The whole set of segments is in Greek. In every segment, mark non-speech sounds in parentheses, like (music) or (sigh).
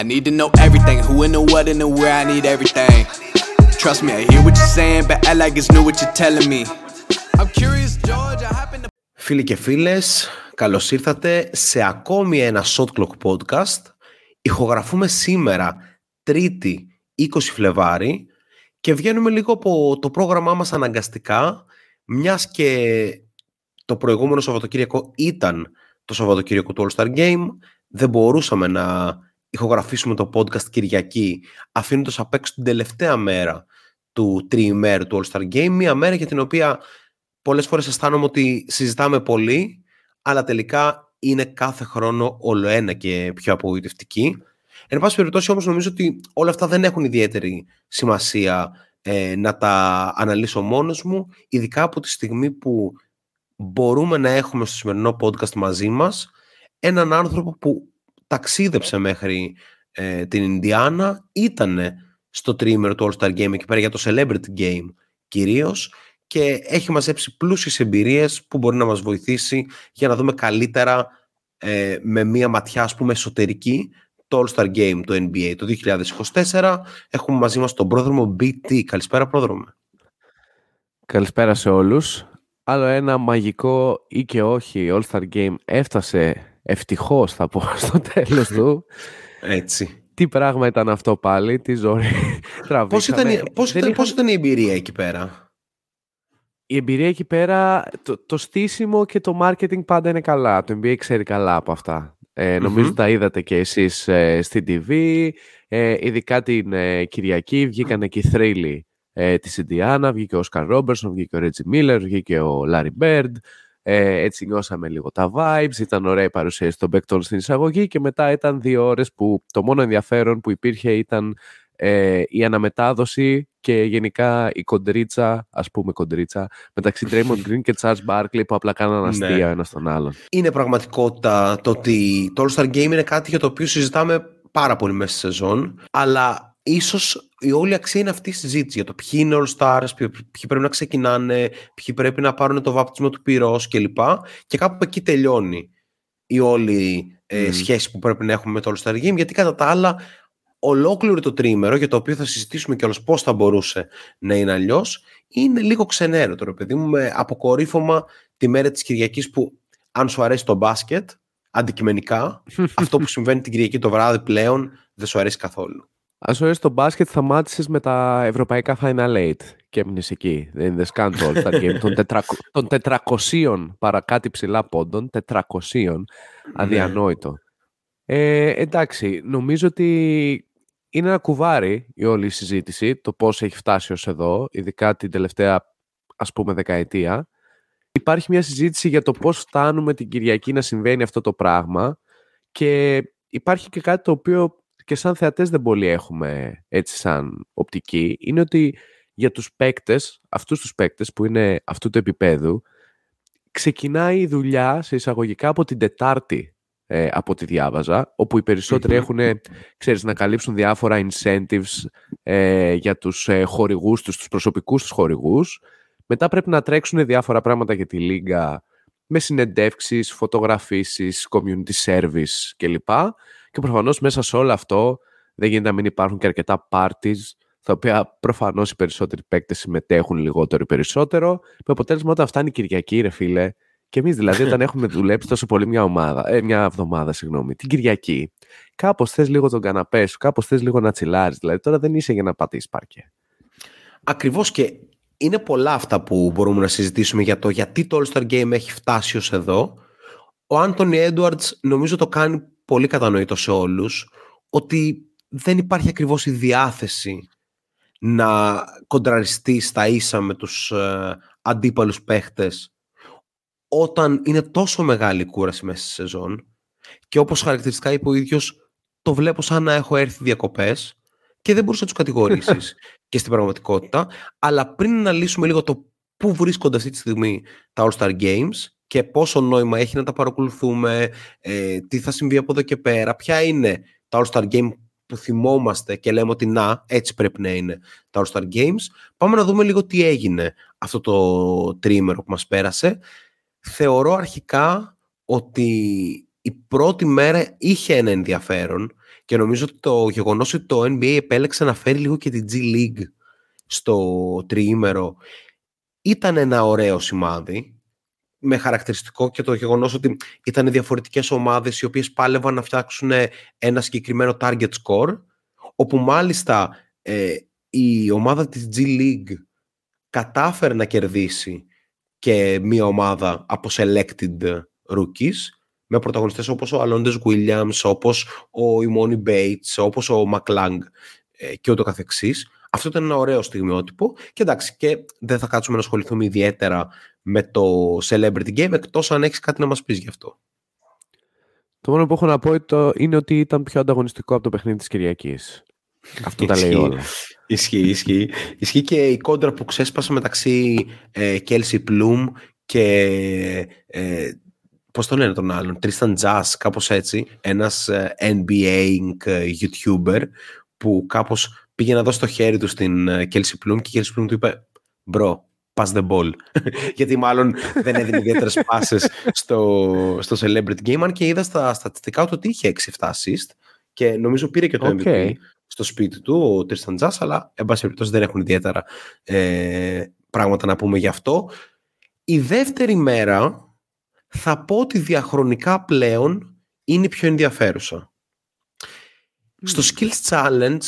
I need to know everything, who and the what and the where, I need everything. Trust me, I hear what you're saying, but I like it's new what you're telling me. I'm curious, George, I happen to... Φίλοι και φίλες, καλώς ήρθατε σε ακόμη ένα Shot Clock podcast. Ηχογραφούμε σήμερα, Τρίτη 20 Φλεβάρι και βγαίνουμε λίγο από το πρόγραμμά μας αναγκαστικά, μιας και το προηγούμενο Σαββατοκύριακο ήταν το Σαββατοκύριακο του All Star Game, δεν μπορούσαμε να ηχογραφήσουμε το podcast Κυριακή αφήνοντας απ' έξω την τελευταία μέρα του τριημέρου του All Star Game, μια μέρα για την οποία πολλές φορές αισθάνομαι ότι συζητάμε πολύ, αλλά τελικά είναι κάθε χρόνο όλο ένα και πιο απογοητευτική. Εν πάση περιπτώσει όμως νομίζω ότι όλα αυτά δεν έχουν ιδιαίτερη σημασία ε, να τα αναλύσω μόνος μου, ειδικά από τη στιγμή που μπορούμε να έχουμε στο σημερινό podcast μαζί μας έναν άνθρωπο που ταξίδεψε μέχρι ε, την Ινδιάνα, ήταν στο τρίμερο του All-Star Game εκεί πέρα για το Celebrity Game κυρίως και έχει μαζέψει πλούσιες εμπειρίες που μπορεί να μας βοηθήσει για να δούμε καλύτερα ε, με μία ματιά ας πούμε εσωτερική το All-Star Game του NBA το 2024. Έχουμε μαζί μας τον πρόδρομο BT. Καλησπέρα πρόδρομο. Καλησπέρα σε όλους. Άλλο ένα μαγικό ή και όχι All-Star Game έφτασε ευτυχώς θα πω στο τέλος του. Έτσι. Τι πράγμα ήταν αυτό πάλι, τι ζωή (laughs) τραβήχαμε. Πώς ήταν, πώς, ήταν, πώς ήταν η εμπειρία εκεί πέρα; Η εμπειρία εκεί πέρα, το, το στήσιμο και το marketing πάντα είναι καλά. Το NBA ξέρει καλά από αυτά. Ε, νομιζω τα είδατε και εσείς ε, στην TV. Ε, ειδικά την ε, Κυριακή βγήκαν και οι θρύλοι ε, της Ιντιάνα. Βγήκε ο Όσκαρ Ρόμπερσον, βγήκε ο Ρέτζι Μίλλερ, βγήκε ο Λάρι Μπέρντ. Ε, έτσι νιώσαμε λίγο τα vibes, ήταν ωραία η παρουσίαση των παίκτων στην εισαγωγή και μετά ήταν δύο ώρες που το μόνο ενδιαφέρον που υπήρχε ήταν ε, η αναμετάδοση και γενικά η κοντρίτσα, ας πούμε κοντρίτσα, μεταξύ Draymond Green και Charles Barkley που απλά κάναν αστεία ναι. ένας στον άλλον. Είναι πραγματικότητα το ότι το All-Star Game είναι κάτι για το οποίο συζητάμε πάρα πολύ μέσα στη σεζόν, αλλά ίσως η όλη αξία είναι αυτή η συζήτηση για το ποιοι είναι All Stars, ποιοι, πρέπει να ξεκινάνε, ποιοι πρέπει να πάρουν το βάπτισμα του πυρός κλπ. Και κάπου εκεί τελειώνει η όλη ε, σχέση που πρέπει να έχουμε με το All Star Game, γιατί κατά τα άλλα ολόκληρο το τρίμερο, για το οποίο θα συζητήσουμε κιόλας πώς θα μπορούσε να είναι αλλιώς, είναι λίγο ξενέρο τώρα, παιδί μου, με αποκορύφωμα τη μέρα της Κυριακής που αν σου αρέσει το μπάσκετ, αντικειμενικά, (laughs) αυτό που συμβαίνει την Κυριακή το βράδυ πλέον δεν σου αρέσει καθόλου. Αν σου αρέσει το μπάσκετ, σταμάτησες με τα ευρωπαϊκά Final Eight και έμεινες εκεί. Δεν είναι το All-Star Game των, 400 παρακάτω ψηλά πόντων. 400. Αδιανόητο. Ε, εντάξει, νομίζω ότι είναι ένα κουβάρι η όλη η συζήτηση, το πώς έχει φτάσει ως εδώ, ειδικά την τελευταία ας πούμε δεκαετία. Υπάρχει μια συζήτηση για το πώς φτάνουμε την Κυριακή να συμβαίνει αυτό το πράγμα και υπάρχει και κάτι το οποίο και σαν θεατές δεν πολύ έχουμε έτσι σαν οπτική, είναι ότι για τους παίκτες, αυτούς τους παίκτες που είναι αυτού του επίπεδου, ξεκινάει η δουλειά σε εισαγωγικά από την Τετάρτη ε, από ό,τι διάβαζα, όπου οι περισσότεροι έχουν, ξέρεις, να καλύψουν διάφορα incentives ε, για τους ε, χορηγούς τους, τους προσωπικούς τους χορηγούς. Μετά πρέπει να τρέξουν διάφορα πράγματα για τη Λίγκα με συνεντεύξεις, φωτογραφίσεις, community service κλπ. Και προφανώς μέσα σε όλο αυτό δεν γίνεται να μην υπάρχουν και αρκετά parties, στα οποία προφανώς οι περισσότεροι παίκτες συμμετέχουν λιγότερο ή περισσότερο. Με αποτέλεσμα όταν φτάνει η Κυριακή, ρε φίλε, και εμείς δηλαδή όταν (laughs) έχουμε δουλέψει τόσο πολύ μια, ομάδα, ε, μια εβδομάδα, συγγνώμη, την Κυριακή, κάπως θες λίγο τον καναπέ σου, κάπως θες λίγο να τσιλάρεις. Δηλαδή τώρα δεν είσαι για να πατήσεις πάρκε. Ακριβώς και είναι πολλά αυτά που μπορούμε να συζητήσουμε για το γιατί το All Star Game έχει φτάσει ως εδώ. Ο Άντωνι Έντουαρτ νομίζω το κάνει πολύ κατανοητό σε όλους ότι δεν υπάρχει ακριβώς η διάθεση να κοντραριστεί στα ίσα με τους ε, αντίπαλους παίχτες όταν είναι τόσο μεγάλη κούραση μέσα στη σεζόν. Και όπως χαρακτηριστικά είπε ο ίδιος το βλέπω σαν να έχω έρθει διακοπές και δεν μπορούσα να τους κατηγορήσεις (laughs) και στην πραγματικότητα. Αλλά πριν αναλύσουμε λίγο το πού βρίσκονται αυτή τη στιγμή τα All-Star Games και πόσο νόημα έχει να τα παρακολουθούμε, ε, τι θα συμβεί από εδώ και πέρα, ποια είναι τα All-Star Games που θυμόμαστε και λέμε ότι να, έτσι πρέπει να είναι τα All-Star Games. Πάμε να δούμε λίγο τι έγινε αυτό το τρίμερο που μας πέρασε. Θεωρώ αρχικά ότι η πρώτη μέρα είχε ένα ενδιαφέρον και νομίζω ότι το γεγονός ότι το NBA επέλεξε να φέρει λίγο και την G League στο τριήμερο ήταν ένα ωραίο σημάδι με χαρακτηριστικό και το γεγονός ότι ήταν διαφορετικές ομάδες οι οποίες πάλευαν να φτιάξουν ένα συγκεκριμένο target score όπου μάλιστα ε, η ομάδα της G League κατάφερε να κερδίσει και μία ομάδα από selected rookies με πρωταγωνιστές όπως ο Αλόντες Williams, όπως ο Ιμόνι Bates, όπως ο Μακλάγκ ε, και ούτω καθεξής. Αυτό ήταν ένα ωραίο στιγμιότυπο και εντάξει και δεν θα κάτσουμε να ασχοληθούμε ιδιαίτερα με το Celebrity Game εκτός αν έχεις κάτι να μας πεις γι' αυτό. Το μόνο που έχω να πω είναι ότι ήταν πιο ανταγωνιστικό από το παιχνίδι της Κυριακής. (laughs) Αυτό τα λέει όλα. Ισχύει, ισχύει. Ισχύει και η κόντρα που ξέσπασε μεταξύ ε, Kelsey Plum και ε, πώς το λένε τον άλλον, Tristan Jazz, κάπως έτσι, ένας ε, NBA ε, YouTuber που κάπως πήγε να δώσει το χέρι του στην ε, Kelsey Plum και η Kelsey Plum του είπε «Μπρο, pass the ball». (laughs) Γιατί μάλλον δεν έδινε ιδιαίτερες (laughs) πάσες στο, στο Celebrity Game, αν και είδα στα στατιστικά του ότι είχε 6-7 assist και νομίζω πήρε και το MVP στο σπίτι του ο Tristan Jazz, αλλά εν πάση περιπτώσει δεν έχουν ιδιαίτερα ε, πράγματα να πούμε γι' αυτό. Η δεύτερη μέρα θα πω ότι διαχρονικά πλέον είναι πιο ενδιαφέρουσα. Στο Skills Challenge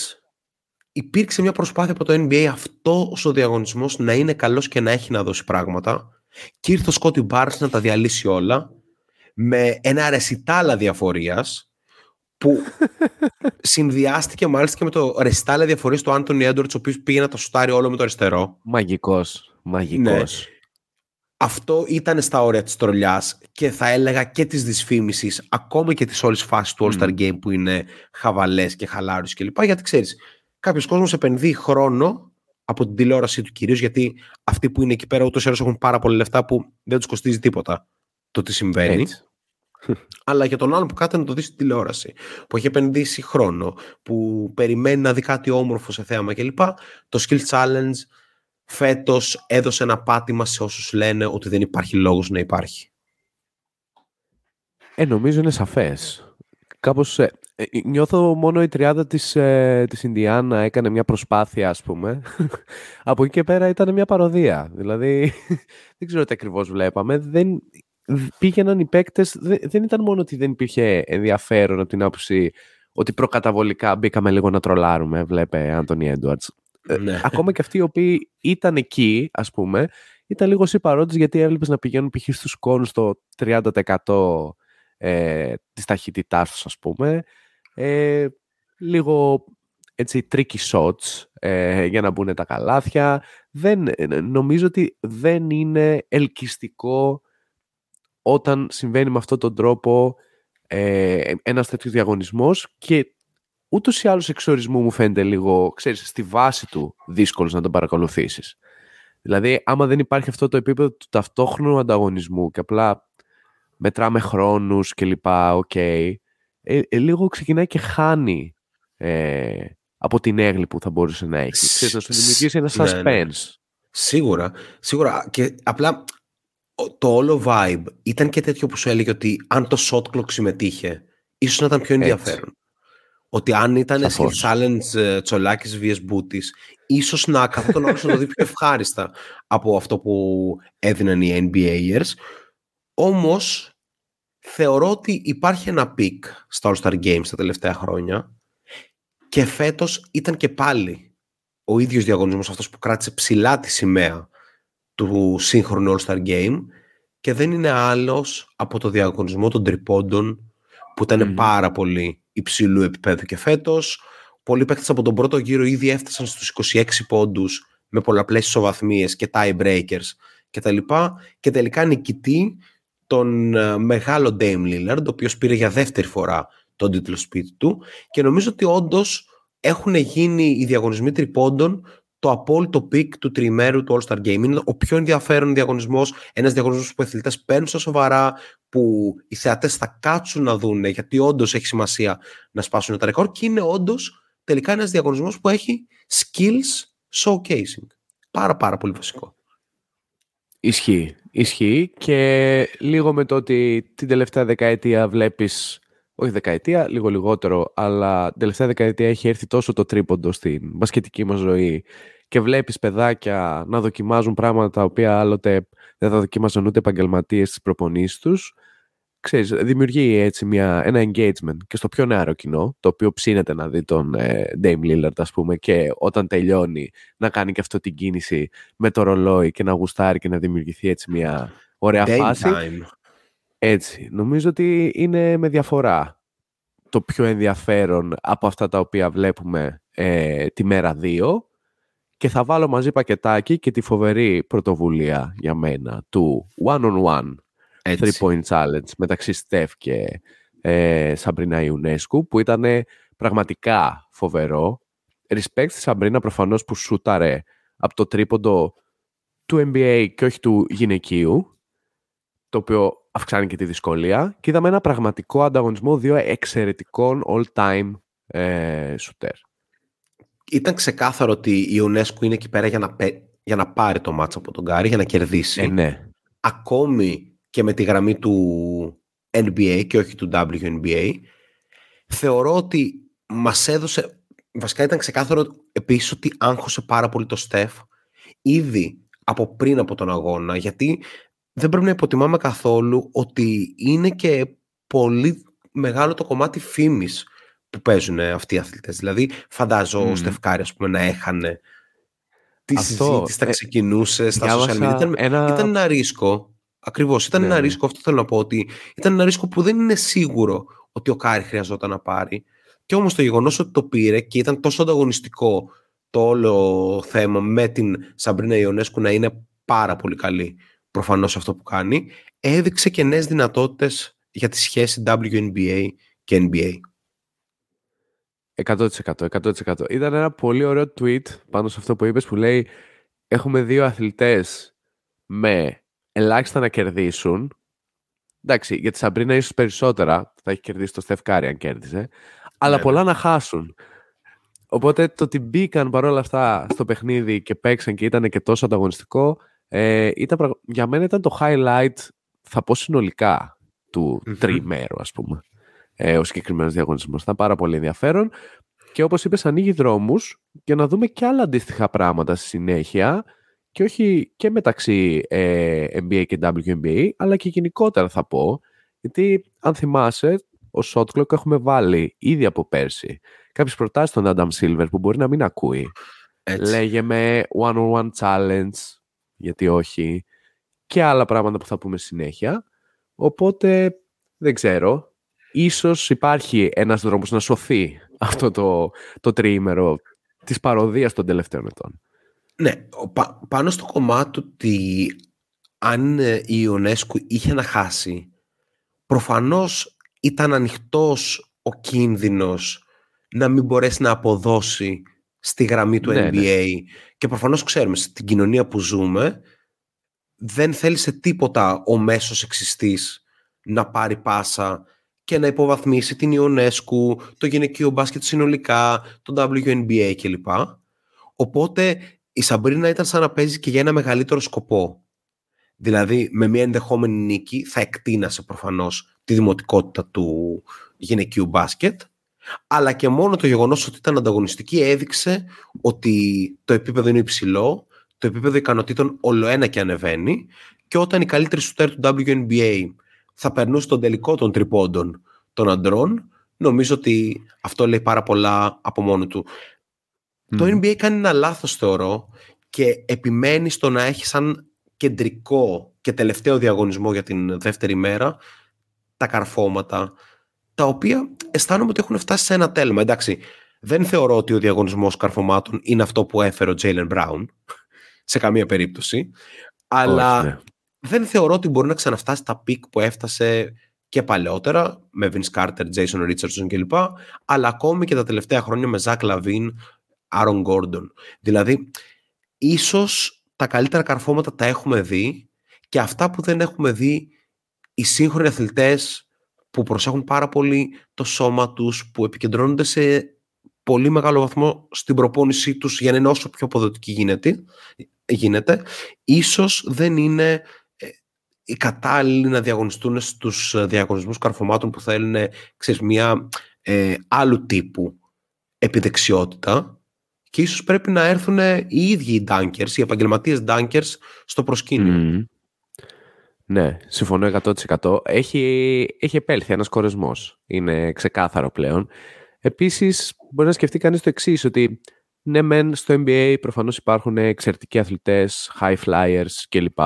υπήρξε μια προσπάθεια από το NBA αυτός ο διαγωνισμός να είναι καλός και να έχει να δώσει πράγματα και ήρθε ο Σκότι Barnes να τα διαλύσει όλα με ένα ρεσιτάλα διαφορίας που (laughs) συνδυάστηκε μάλιστα και με το ρεσιτάλα διαφορίας του Άντωνι Έντορτς ο οποίος πήγε να τα σουτάρει όλο με το αριστερό. Μαγικός. Μαγικός. Ναι αυτό ήταν στα όρια της τρολιάς και θα έλεγα και της δυσφήμισης ακόμη και της όλης φάσης του All-Star Game που είναι χαβαλές και χαλάρους κλπ. Γιατί ξέρεις, κάποιος κόσμος επενδύει χρόνο από την τηλεόρασή του κυρίως γιατί αυτοί που είναι εκεί πέρα ούτως ή έχουν πάρα πολλά λεφτά που δεν τους κοστίζει τίποτα το τι συμβαίνει. (laughs) Αλλά για τον άλλον που κάθεται να το δει στην τηλεόραση, που έχει επενδύσει χρόνο, που περιμένει να δει κάτι όμορφο σε θέαμα κλπ. Το Skill Challenge φέτος έδωσε ένα πάτημα σε όσους λένε ότι δεν υπάρχει λόγος να υπάρχει. Ε, νομίζω είναι σαφές. Κάπως, ε, ε νιώθω μόνο η τριάδα της, ε, της Ινδιάνα έκανε μια προσπάθεια, ας πούμε. (laughs) Από εκεί και πέρα ήταν μια παροδία. Δηλαδή, (laughs) δεν ξέρω τι ακριβώς βλέπαμε. Δεν, πήγαιναν οι παίκτες, δεν, δεν ήταν μόνο ότι δεν υπήρχε ενδιαφέρον από την άποψη ότι προκαταβολικά μπήκαμε λίγο να τρολάρουμε, βλέπε Άντωνι Έντουαρτς. Ε, ναι. (laughs) ακόμα και αυτοί οι οποίοι ήταν εκεί, ας πούμε, ήταν λίγο συμπαρόντες γιατί έβλεπες να πηγαίνουν π.χ. στους κόνους στο 30% ε, της ταχύτητάς τους, ας πούμε. Ε, λίγο έτσι tricky shots ε, για να μπουν τα καλάθια. Δεν, ε, νομίζω ότι δεν είναι ελκυστικό όταν συμβαίνει με αυτόν τον τρόπο ε, ένας τέτοιος διαγωνισμός και ούτως ή άλλως εξορισμού μου φαίνεται λίγο, ξέρεις, στη βάση του δύσκολος να τον παρακολουθήσεις. Δηλαδή, άμα δεν υπάρχει αυτό το επίπεδο του ταυτόχρονου ανταγωνισμού και απλά μετράμε χρόνους και λοιπά, οκ, okay, ε, ε, λίγο ξεκινάει και χάνει ε, από την αίγλη που θα μπορούσε να έχει. Ξέρεις, να σου δημιουργήσει ένα suspense. Ναι, ναι. Σίγουρα, σίγουρα. Και απλά το όλο vibe ήταν και τέτοιο που σου έλεγε ότι αν το shot clock συμμετείχε, ίσως να ήταν πιο ενδιαφέρον ότι αν ήταν σε challenge ε, Τσολάκης vs Μπούτης, ίσως να καθόταν όλος να το δει πιο ευχάριστα από αυτό που έδιναν οι NBAers. Όμως, θεωρώ ότι υπάρχει ένα peak στα All-Star Games τα τελευταία χρόνια και φέτος ήταν και πάλι ο ίδιος διαγωνισμός αυτός που κράτησε ψηλά τη σημαία του σύγχρονου All-Star Game και δεν είναι άλλος από το διαγωνισμό των τριπόντων που ήταν πάρα πολύ υψηλού επίπεδου και φέτος. Πολλοί παίκτες από τον πρώτο γύρο ήδη έφτασαν στους 26 πόντους με πολλαπλές ισοβαθμίες και tie breakers και τα λοιπά και τελικά νικητή τον ε, μεγάλο Dame Lillard ο οποίος πήρε για δεύτερη φορά τον τίτλο σπίτι του και νομίζω ότι όντως έχουν γίνει οι διαγωνισμοί τριπόντων το απόλυτο peak του τριμέρου του All-Star Game. Είναι ο πιο ενδιαφέρον διαγωνισμός, ένας διαγωνισμός που οι αθλητές παίρνουν στα σοβαρά, που οι θεατές θα κάτσουν να δουν, γιατί όντως έχει σημασία να σπάσουν τα ρεκόρ και είναι όντως τελικά ένας διαγωνισμός που έχει skills showcasing. Πάρα πάρα πολύ βασικό. Ισχύει. Ισχύει και λίγο με το ότι την τελευταία δεκαετία βλέπεις, όχι δεκαετία, λίγο λιγότερο, αλλά την τελευταία δεκαετία έχει έρθει τόσο το τρίποντο στην μπασκετική μας ζωή και βλέπεις παιδάκια να δοκιμάζουν πράγματα τα οποία άλλοτε δεν θα δοκιμάζουν ούτε επαγγελματίες στις προπονήσεις τους ξέρεις, δημιουργεί έτσι μια, ένα engagement και στο πιο νεαρό κοινό, το οποίο ψήνεται να δει τον ε, Dame Lillard, ας πούμε, και όταν τελειώνει να κάνει και αυτό την κίνηση με το ρολόι και να γουστάρει και να δημιουργηθεί έτσι μια ωραία Dame φάση. Time. Έτσι, νομίζω ότι είναι με διαφορά το πιο ενδιαφέρον από αυτά τα οποία βλέπουμε ε, τη μέρα 2 και θα βάλω μαζί πακετάκι και τη φοβερή πρωτοβουλία για μένα του one-on-one Three Point Challenge μεταξύ Στεφ και ε, Σαμπρίνα Ιουνέσκου που ήταν πραγματικά φοβερό. Respect στη Σαμπρίνα προφανώς που σούταρε από το τρίποντο του NBA και όχι του γυναικείου το οποίο αυξάνει και τη δυσκολία και είδαμε ένα πραγματικό ανταγωνισμό δύο εξαιρετικών all-time ε, shooter. Ήταν ξεκάθαρο ότι η UNESCO είναι εκεί πέρα για να, για να πάρει το μάτς από τον Γκάρι, για να κερδίσει. Ε, ναι. Ακόμη και με τη γραμμή του NBA και όχι του WNBA, θεωρώ ότι μας έδωσε, βασικά ήταν ξεκάθαρο επίσης ότι άγχωσε πάρα πολύ το Στεφ ήδη από πριν από τον αγώνα, γιατί δεν πρέπει να υποτιμάμε καθόλου ότι είναι και πολύ μεγάλο το κομμάτι φήμης που παίζουν αυτοί οι αθλητές. Δηλαδή, φαντάζω mm. ο Στεφκάρη, πούμε, να έχανε τη συζήτηση, θα ε, ξεκινούσε στα social media. Ήταν ένα... ήταν ένα ρίσκο Ακριβώς. Ήταν ναι, ένα ναι. ρίσκο, αυτό θέλω να πω, ότι ήταν ένα ρίσκο που δεν είναι σίγουρο ότι ο Κάρι χρειαζόταν να πάρει. Και όμως το γεγονός ότι το πήρε και ήταν τόσο ανταγωνιστικό το όλο θέμα με την Σαμπρίνα Ιωνέσκου να είναι πάρα πολύ καλή προφανώς αυτό που κάνει, έδειξε και νέες δυνατότητες για τη σχέση WNBA και NBA. 100%, 100%. Ήταν ένα πολύ ωραίο twist πάνω σε αυτό που είπες που λέει έχουμε δύο αθλητές με ελάχιστα να κερδίσουν. Εντάξει, για τη Σαμπρίνα ίσως περισσότερα θα έχει κερδίσει το Στεφκάρη αν κέρδισε. Αλλά ναι, πολλά ναι. να χάσουν. Οπότε το ότι μπήκαν παρόλα αυτά στο παιχνίδι και παίξαν και ήταν και τόσο ανταγωνιστικό, ε, ήταν, για μένα ήταν το highlight, θα πω συνολικά, του mm τριημέρου, ας πούμε. Ε, ο συγκεκριμένος διαγωνισμός. Ήταν πάρα πολύ ενδιαφέρον. Και όπως είπες, ανοίγει δρόμους για να δούμε και άλλα αντίστοιχα πράγματα στη συνέχεια και όχι και μεταξύ ε, NBA και WNBA, αλλά και γενικότερα θα πω, γιατί αν θυμάσαι, ο Shot έχουμε βάλει ήδη από πέρσι κάποιες προτάσεις στον Adam Silver που μπορεί να μην ακούει. Έτσι. Λέγε με one-on-one challenge, γιατί όχι, και άλλα πράγματα που θα πούμε συνέχεια. Οπότε, δεν ξέρω, ίσως υπάρχει ένας δρόμος να σωθεί αυτό το, το τριήμερο της παροδίας των τελευταίων ετών. Ναι, πάνω στο κομμάτι ότι αν ε, η Ιωνέσκου είχε να χάσει, προφανώς ήταν ανοιχτός ο κίνδυνος να μην μπορέσει να αποδώσει στη γραμμή του NBA. Ναι. Και προφανώς ξέρουμε, στην κοινωνία που ζούμε, δεν θέλει σε τίποτα ο μέσος εξιστής να πάρει πάσα και να υποβαθμίσει την Ιωνέσκου, το γυναικείο μπάσκετ συνολικά, το WNBA κλπ. Οπότε η Σαμπρίνα ήταν σαν να παίζει και για ένα μεγαλύτερο σκοπό. Δηλαδή, με μια ενδεχόμενη νίκη θα εκτείνασε προφανώς τη δημοτικότητα του γυναικείου μπάσκετ, αλλά και μόνο το γεγονός ότι ήταν ανταγωνιστική έδειξε ότι το επίπεδο είναι υψηλό, το επίπεδο ικανοτήτων ολοένα και ανεβαίνει και όταν η καλύτερη σουτέρ του WNBA θα περνούσε τον τελικό των τριπώντων των αντρών, νομίζω ότι αυτό λέει πάρα πολλά από μόνο του. Το NBA κάνει ένα λάθος θεωρώ και επιμένει στο να έχει σαν κεντρικό και τελευταίο διαγωνισμό για την δεύτερη μέρα τα καρφώματα τα οποία αισθάνομαι ότι έχουν φτάσει σε ένα τέλμα. Εντάξει, δεν θεωρώ ότι ο διαγωνισμός καρφωμάτων είναι αυτό που έφερε ο Τζέιλεν Μπράουν σε καμία περίπτωση αλλά ναι. δεν θεωρώ ότι μπορεί να ξαναφτάσει τα peak που έφτασε και παλαιότερα με Vince Carter, Jason Richardson κλπ. Αλλά ακόμη και τα τελευταία χρόνια με Zach LaVine, Άρον Γκόρντον. Δηλαδή, ίσως τα καλύτερα καρφώματα τα έχουμε δει και αυτά που δεν έχουμε δει οι σύγχρονοι αθλητές που προσέχουν πάρα πολύ το σώμα τους, που επικεντρώνονται σε πολύ μεγάλο βαθμό στην προπόνησή τους για να είναι όσο πιο αποδοτική γίνεται, γίνεται, ίσως δεν είναι ε, οι κατάλληλοι να διαγωνιστούν στους διαγωνισμούς καρφωμάτων που θέλουν ξέρεις, μια ε, άλλου τύπου επιδεξιότητα και ίσως πρέπει να έρθουν οι ίδιοι οι dunkers, οι επαγγελματίες dunkers στο προσκήνιο. Ναι, συμφωνώ 100%. Έχει, έχει επέλθει ένας κορεσμός. Είναι ξεκάθαρο πλέον. Επίσης, μπορεί να σκεφτεί κανείς το εξής ότι ναι, μεν στο NBA προφανώς υπάρχουν εξαιρετικοί αθλητές, high flyers κλπ.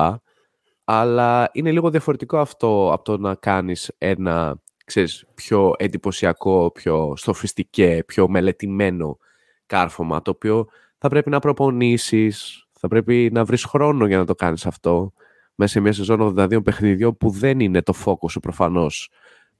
Αλλά είναι λίγο διαφορετικό αυτό από το να κάνεις ένα ξέρεις, πιο εντυπωσιακό, πιο στοφιστικέ, πιο μελετημένο κάρφωμα, το οποίο θα πρέπει να προπονήσεις, θα πρέπει να βρεις χρόνο για να το κάνεις αυτό μέσα σε μια σεζόν 82 παιχνιδιών που δεν είναι το φόκο σου προφανώς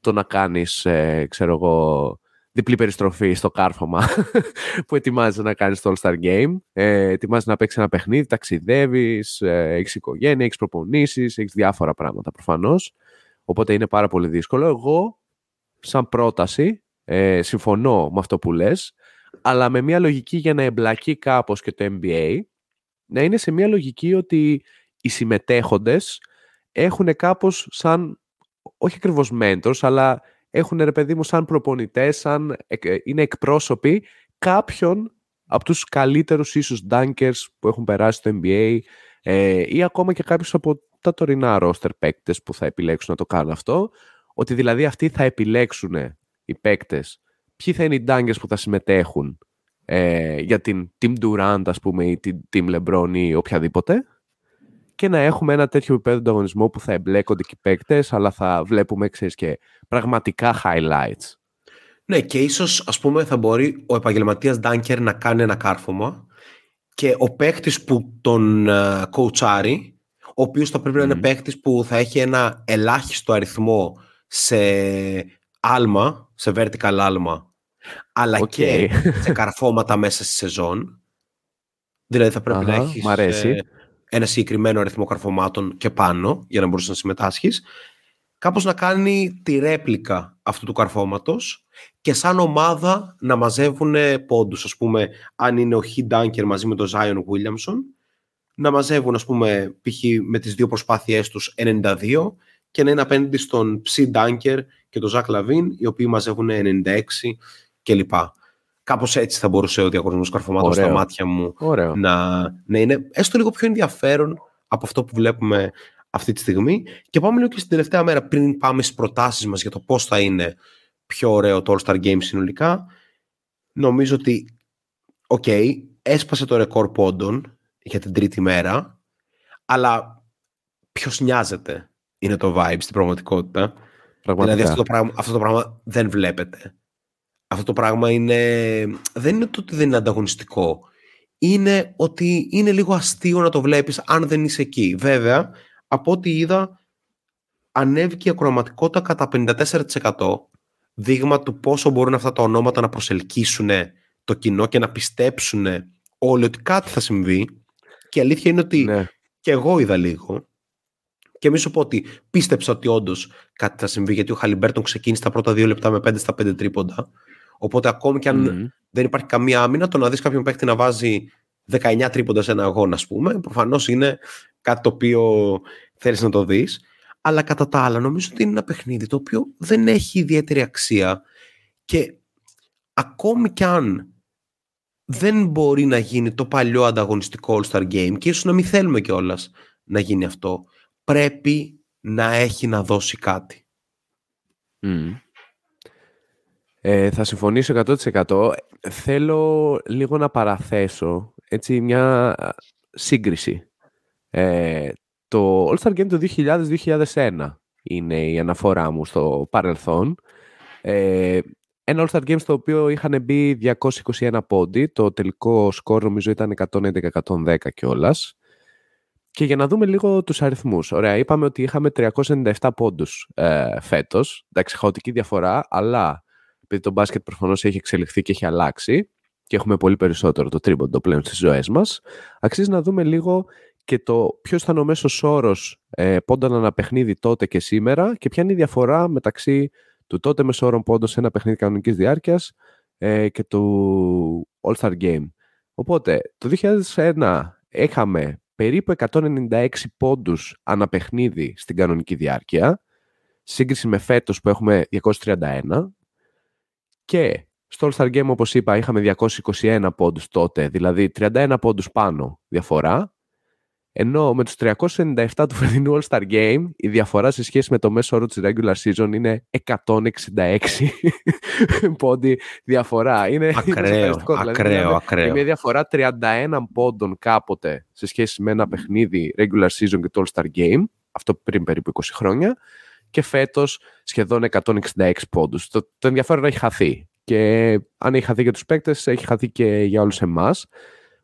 το να κάνεις, ε, ξέρω εγώ, διπλή περιστροφή στο κάρφωμα (laughs) που ετοιμάζεσαι να κάνεις το All-Star Game. Ε, ετοιμάζεσαι να παίξεις ένα παιχνίδι, ταξιδεύεις, ε, έχεις οικογένεια, έχεις προπονήσεις, έχεις διάφορα πράγματα προφανώς. Οπότε είναι πάρα πολύ δύσκολο. Εγώ, σαν πρόταση, ε, συμφωνώ με αυτό που λες, αλλά με μια λογική για να εμπλακεί κάπως και το NBA, να είναι σε μια λογική ότι οι συμμετέχοντες έχουν κάπως σαν, όχι ακριβώς mentors, αλλά έχουν ρε παιδί μου σαν προπονητές, σαν, είναι εκπρόσωποι κάποιων από τους καλύτερους ίσως dunkers που έχουν περάσει στο NBA ε, ή ακόμα και κάποιους από τα τωρινά roster παίκτες που θα επιλέξουν να το κάνουν αυτό, ότι δηλαδή αυτοί θα επιλέξουν οι παίκτες ποιοι θα είναι οι dunkers που θα συμμετέχουν ε, για την Team Durant ας πούμε ή την Team LeBron ή οποιαδήποτε και να έχουμε ένα τέτοιο επίπεδο ανταγωνισμό που θα εμπλέκονται και οι παίκτες αλλά θα βλέπουμε ξέρεις, και πραγματικά highlights. Ναι και ίσως ας πούμε θα μπορεί ο επαγγελματίας dunker να κάνει ένα κάρφωμα και ο παίκτης που τον uh, κοουτσάρει ο οποίος θα πρέπει να είναι παίκτης που θα έχει ένα ελάχιστο αριθμό σε άλμα, σε vertical άλμα, αλλά και σε καρφώματα μέσα στη σεζόν. Δηλαδή θα πρέπει να έχεις ε, ένα συγκεκριμένο αριθμό καρφωμάτων και πάνω για να μπορείς να συμμετάσχεις. Κάπως να κάνει τη ρέπλικα αυτού του καρφώματος και σαν ομάδα να μαζεύουν πόντους. Ας πούμε, αν είναι ο Χι Dunker μαζί με τον Zion Williamson, να μαζεύουν, ας πούμε, π.χ. με τις δύο προσπάθειές τους 92 και να είναι απέναντι στον X dunker και τον Ζακ Λαβίν, οι οποίοι μαζεύουν 96 κλπ. Κάπως έτσι θα μπορούσε ο διαγωνισμός καρφωμάτων στα μάτια μου να, να είναι έστω λίγο πιο ενδιαφέρον από αυτό που βλέπουμε αυτή τη στιγμή. Και πάμε λίγο και στην τελευταία μέρα πριν πάμε στις προτάσεις μας για το πώς θα είναι πιο ωραίο το All-Star Game συνολικά. Νομίζω ότι, οκ, okay, έσπασε το ρεκόρ πόντων για την τρίτη μέρα, αλλά ποιος νοιάζεται είναι το vibe στην πραγματικότητα. Δηλαδή αυτό το, πράγμα, αυτό το πράγμα δεν βλέπετε. Αυτό το πράγμα είναι, δεν είναι το ότι δεν είναι ανταγωνιστικό. Είναι ότι είναι λίγο αστείο να το βλέπεις αν δεν είσαι εκεί. Βέβαια, από ό,τι είδα, ανέβηκε η ακροματικότητα κατά 54% δείγμα του πόσο μπορούν αυτά τα ονόματα να προσελκύσουν το κοινό και να πιστέψουν όλοι ότι κάτι θα συμβεί. Και η αλήθεια είναι ότι ναι. και εγώ είδα λίγο και μην σου πω ότι πίστεψα ότι όντως κάτι θα συμβεί, γιατί ο Χαλιμπέρτον ξεκίνησε τα πρώτα δύο λεπτά με 5 στα 5 τρίποντα. Οπότε ακόμη και αν δεν υπάρχει καμία άμυνα, το να δεις κάποιον παίκτη να βάζει 19 τρίποντα σε ένα αγώνα, ας πούμε, προφανώς είναι κάτι το οποίο θέλεις να το δεις. Αλλά κατά τα άλλα, νομίζω ότι είναι ένα παιχνίδι το οποίο δεν έχει ιδιαίτερη αξία και ακόμη κι αν δεν μπορεί να γίνει το παλιό ανταγωνιστικό All-Star Game και ίσως να μην θέλουμε κιόλας να γίνει αυτό πρέπει να έχει να δώσει κάτι. Ε, θα συμφωνήσω 100%. Θέλω λίγο να παραθέσω έτσι μια σύγκριση. Ε, το All-Star Game του 2000-2001 είναι η αναφορά μου στο παρελθόν. Ε, ένα All-Star Game στο οποίο είχαν μπει 221 πόντι. Το τελικό σκορ νομίζω ήταν 111-110 κιόλας. Και για να δούμε λίγο τους αριθμούς. Ωραία, είπαμε ότι είχαμε 397 πόντους ε, φέτος. Εντάξει, χαοτική διαφορά, αλλά επειδή το μπάσκετ προφανώς έχει εξελιχθεί και έχει αλλάξει και έχουμε πολύ περισσότερο το τρίμποντο πλέον στις ζωές μας, αξίζει να δούμε λίγο και το ποιος ήταν ο μέσος όρος ε, πόντων ένα παιχνίδι τότε και σήμερα και ποια είναι η διαφορά μεταξύ του τότε μεσόρων πόντων σε ένα παιχνίδι κανονικής διάρκειας ε, και του All-Star Game. Οπότε, το 2001 είχαμε περίπου 196 πόντους αναπαιχνίδι στην κανονική διάρκεια, σύγκριση με φέτος που έχουμε 231 και στο All-Star Game, όπως είπα, είχαμε 221 πόντους τότε, δηλαδή 31 πόντους πάνω διαφορά ενώ με τους 397 του φετινού All-Star Game η διαφορά σε σχέση με το μέσο όρο της regular season είναι 166 (laughs) πόντι διαφορά. Είναι, ακραίο, είναι δηλαδή, ακραίο, ακραίο. Μια διαφορά 31 πόντων κάποτε σε σχέση με ένα παιχνίδι regular season και το All-Star Game, αυτό πριν περίπου 20 χρόνια, και φέτος σχεδόν 166 πόντους. Το, το ενδιαφέρον έχει χαθεί. Και αν έχει χαθεί για τους παίκτες, έχει χαθεί και για όλους εμάς.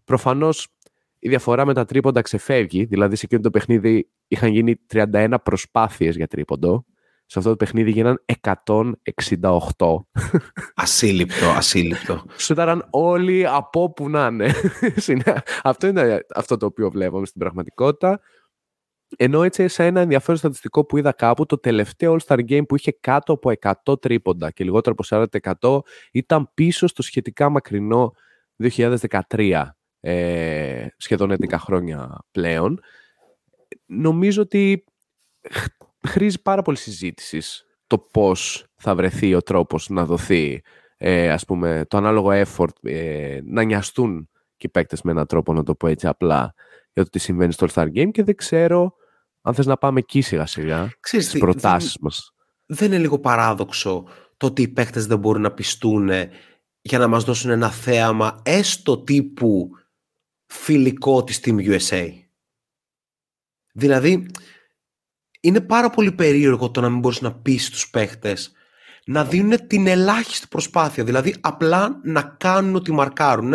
Προφανώς η διαφορά με τα τρίποντα ξεφεύγει. Δηλαδή σε εκείνο το παιχνίδι είχαν γίνει 31 προσπάθειες για τρίποντο. Σε αυτό το παιχνίδι γίναν 168. Ασύλληπτο, ασύλληπτο. Σούταραν όλοι από όπου να είναι. (laughs) αυτό είναι αυτό το οποίο βλέπουμε στην πραγματικότητα. Ενώ έτσι σε ένα ενδιαφέρον στατιστικό που είδα κάπου, το τελευταίο All-Star Game που είχε κάτω από 100 τρίποντα και λιγότερο από 40% ήταν πίσω στο σχετικά μακρινό 2013 ε, σχεδόν 11 χρόνια πλέον. Νομίζω ότι χρήζει πάρα πολύ συζήτησης το πώς θα βρεθεί ο τρόπος να δοθεί ε, ας πούμε, το ανάλογο effort ε, να νοιαστούν και οι παίκτες με έναν τρόπο, να το πω έτσι απλά, για το τι συμβαίνει στο All-Star Game και δεν ξέρω αν θες να πάμε εκεί σιγά σιγά Ξέρεις, στις προτάσεις δεν, μας. Δεν είναι λίγο παράδοξο το ότι οι παίκτες δεν μπορούν να πιστούν για να μας δώσουν ένα θέαμα έστω τύπου φιλικό της Team USA. Δηλαδή, είναι πάρα πολύ περίεργο το να μην μπορείς να πεις στους παίχτες να δίνουν την ελάχιστη προσπάθεια. Δηλαδή, απλά να κάνουν ότι μαρκάρουν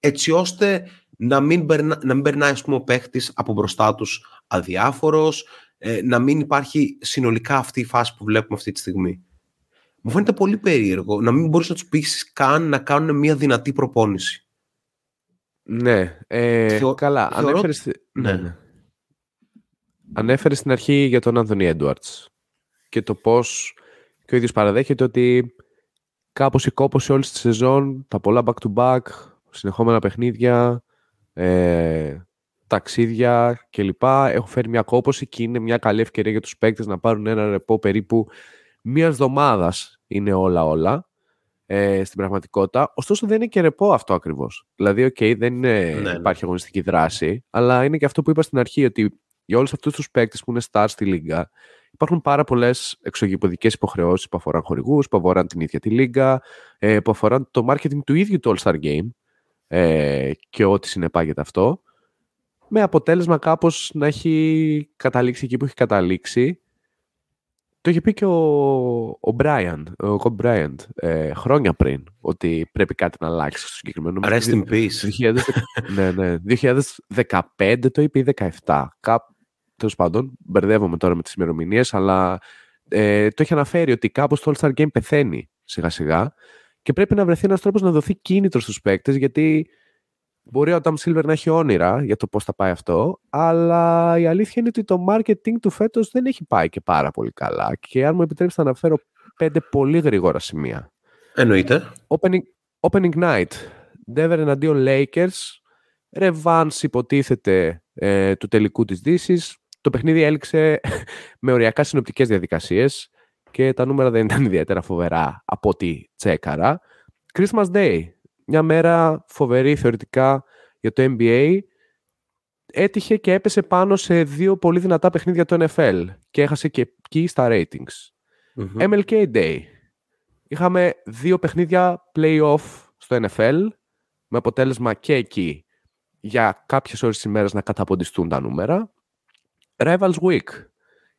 έτσι ώστε να μην, περνά, να μην περνάει πούμε, ο παίχτης από μπροστά τους αδιάφορος, ε, να μην υπάρχει συνολικά αυτή η φάση που βλέπουμε αυτή τη στιγμή. Μου φαίνεται πολύ περίεργο να μην μπορείς να τους πείσεις καν να κάνουν μια δυνατή προπόνηση. Ναι, ε, καλά. Θεωρώ... Ανέφερες... Ναι. ναι. ναι. Ανέφερε στην αρχή για τον Άνθονι Έντουαρτς και το πώς και ο ίδιος παραδέχεται ότι κάπως η κόπωση όλης της σεζόν, τα πολλά back-to-back, συνεχόμενα παιχνίδια, ε, ταξίδια κλπ. Έχουν φέρει μια κόπωση και είναι μια καλή ευκαιρία για τους παίκτες να πάρουν ένα ρεπό περίπου μία εβδομάδας είναι όλα όλα ε, στην πραγματικότητα. Ωστόσο, δεν είναι και ρεπό αυτό ακριβώς. Δηλαδή, OK, δεν είναι, ναι, ναι. υπάρχει αγωνιστική δράση, αλλά είναι και αυτό που είπα στην αρχή, ότι για όλους αυτούς τους παίκτες που είναι stars στη Λίγκα, υπάρχουν πάρα πολλές εξωγηποδικέ υποχρεώσεις που αφορούν χορηγούς, που αφορούν την ίδια τη Λίγκα, ε, που αφορούν το marketing του ίδιου του All-Star Game ε, και ό,τι συνεπάγεται αυτό. Με αποτέλεσμα κάπως να έχει καταλήξει εκεί που έχει καταλήξει το είχε πει και ο, ο Brian, ο Κομπ Bryant, ε, χρόνια πριν, ότι πρέπει κάτι να αλλάξει στο συγκεκριμένο. Rest in peace. ναι, ναι. 2015 το είπε ή 2017. Κάπου, τέλος πάντων, μπερδεύομαι τώρα με τις ημερομηνίες, αλλά ε, το είχε αναφέρει ότι κάπως το All-Star Game πεθαίνει σιγά σιγά και πρέπει να βρεθεί ένας τρόπος να δοθεί κίνητρο στους παίκτες, γιατί Μπορεί ο Adam Silver να έχει όνειρα για το πώς θα πάει αυτό, αλλά η αλήθεια είναι ότι το marketing του φέτος δεν έχει πάει και πάρα πολύ καλά. Και αν μου επιτρέψετε να αναφέρω πέντε πολύ γρήγορα σημεία. Εννοείται. Opening, opening night. Denver εναντίον Lakers. Revanche υποτίθεται ε, του τελικού της Δύσης. Το παιχνίδι έληξε (laughs) με οριακά συνοπτικές διαδικασίες και τα νούμερα δεν ήταν ιδιαίτερα φοβερά από ό,τι τσέκαρα. Christmas Day μια μέρα φοβερή θεωρητικά για το NBA, έτυχε και έπεσε πάνω σε δύο πολύ δυνατά παιχνίδια του NFL και έχασε και εκεί στα ratings. MLK Day. Είχαμε δύο παιχνίδια play-off στο NFL με αποτέλεσμα και εκεί για κάποιες ώρες της ημέρας να καταποντιστούν τα νούμερα. Rivals Week.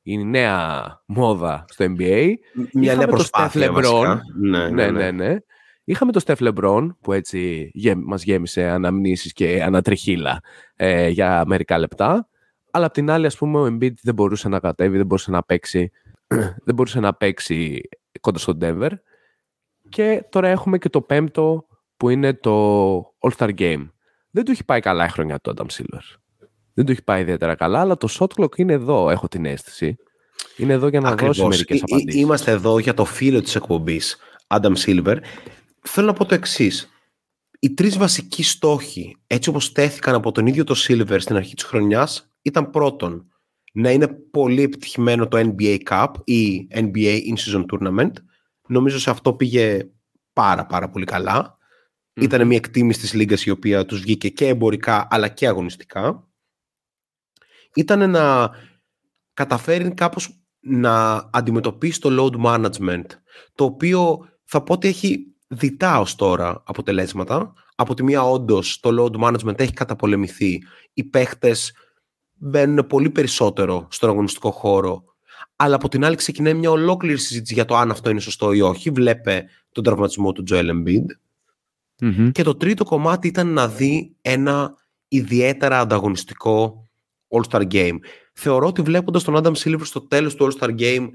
Η νέα μόδα στο NBA. Μια νέα προσπάθεια βασικά. Ναι, ναι, ναι. ναι. ναι. Είχαμε το Στεφ Λεμπρόν που έτσι μας γέμισε αναμνήσεις και ανατριχίλα ε, για μερικά λεπτά. Αλλά απ' την άλλη, ας πούμε, ο Embiid δεν μπορούσε να κατέβει, δεν μπορούσε να παίξει, (clears throat) δεν μπορούσε να παίξει κοντά στο Denver. Και τώρα έχουμε και το πέμπτο που είναι το All-Star Game. Δεν του έχει πάει καλά η χρονιά του Adam Silver. Δεν του έχει πάει ιδιαίτερα καλά, αλλά το shot clock είναι εδώ, έχω την αίσθηση. Είναι εδώ για να Ακριβώς. δώσει μερικές απαντήσεις. Είμαστε εδώ για το φίλο της εκπομπής, Adam Silver, θέλω να πω το εξής. οι τρεις βασικοί στόχοι, έτσι όπως τέθηκαν από τον ίδιο το Silver στην αρχή της χρονιάς, ήταν πρώτον, να είναι πολύ επιτυχημένο το NBA Cup ή NBA In-Season Tournament. Νομίζω σε αυτό πήγε πάρα πάρα πολύ καλά. Ήταν μια εκτίμηση της Λίγκας η οποία τους βγήκε και εμπορικά αλλά και αγωνιστικά. Ήταν να καταφέρει κάπως να αντιμετωπίσει το load management, το οποίο θα πω ότι έχει διτά ως τώρα αποτελέσματα. Από τη μία όντως το load management έχει καταπολεμηθεί. Οι παίχτες μπαίνουν πολύ περισσότερο στον αγωνιστικό χώρο. Αλλά από την άλλη ξεκινάει μια ολόκληρη συζήτηση για το αν αυτό είναι σωστό ή όχι. Βλέπε τον τραυματισμό του Joel Embiid. Και το τρίτο κομμάτι ήταν να δει ένα ιδιαίτερα ανταγωνιστικό All-Star Game. Θεωρώ ότι βλέποντας τον Adam Silver στο τέλος του All-Star Game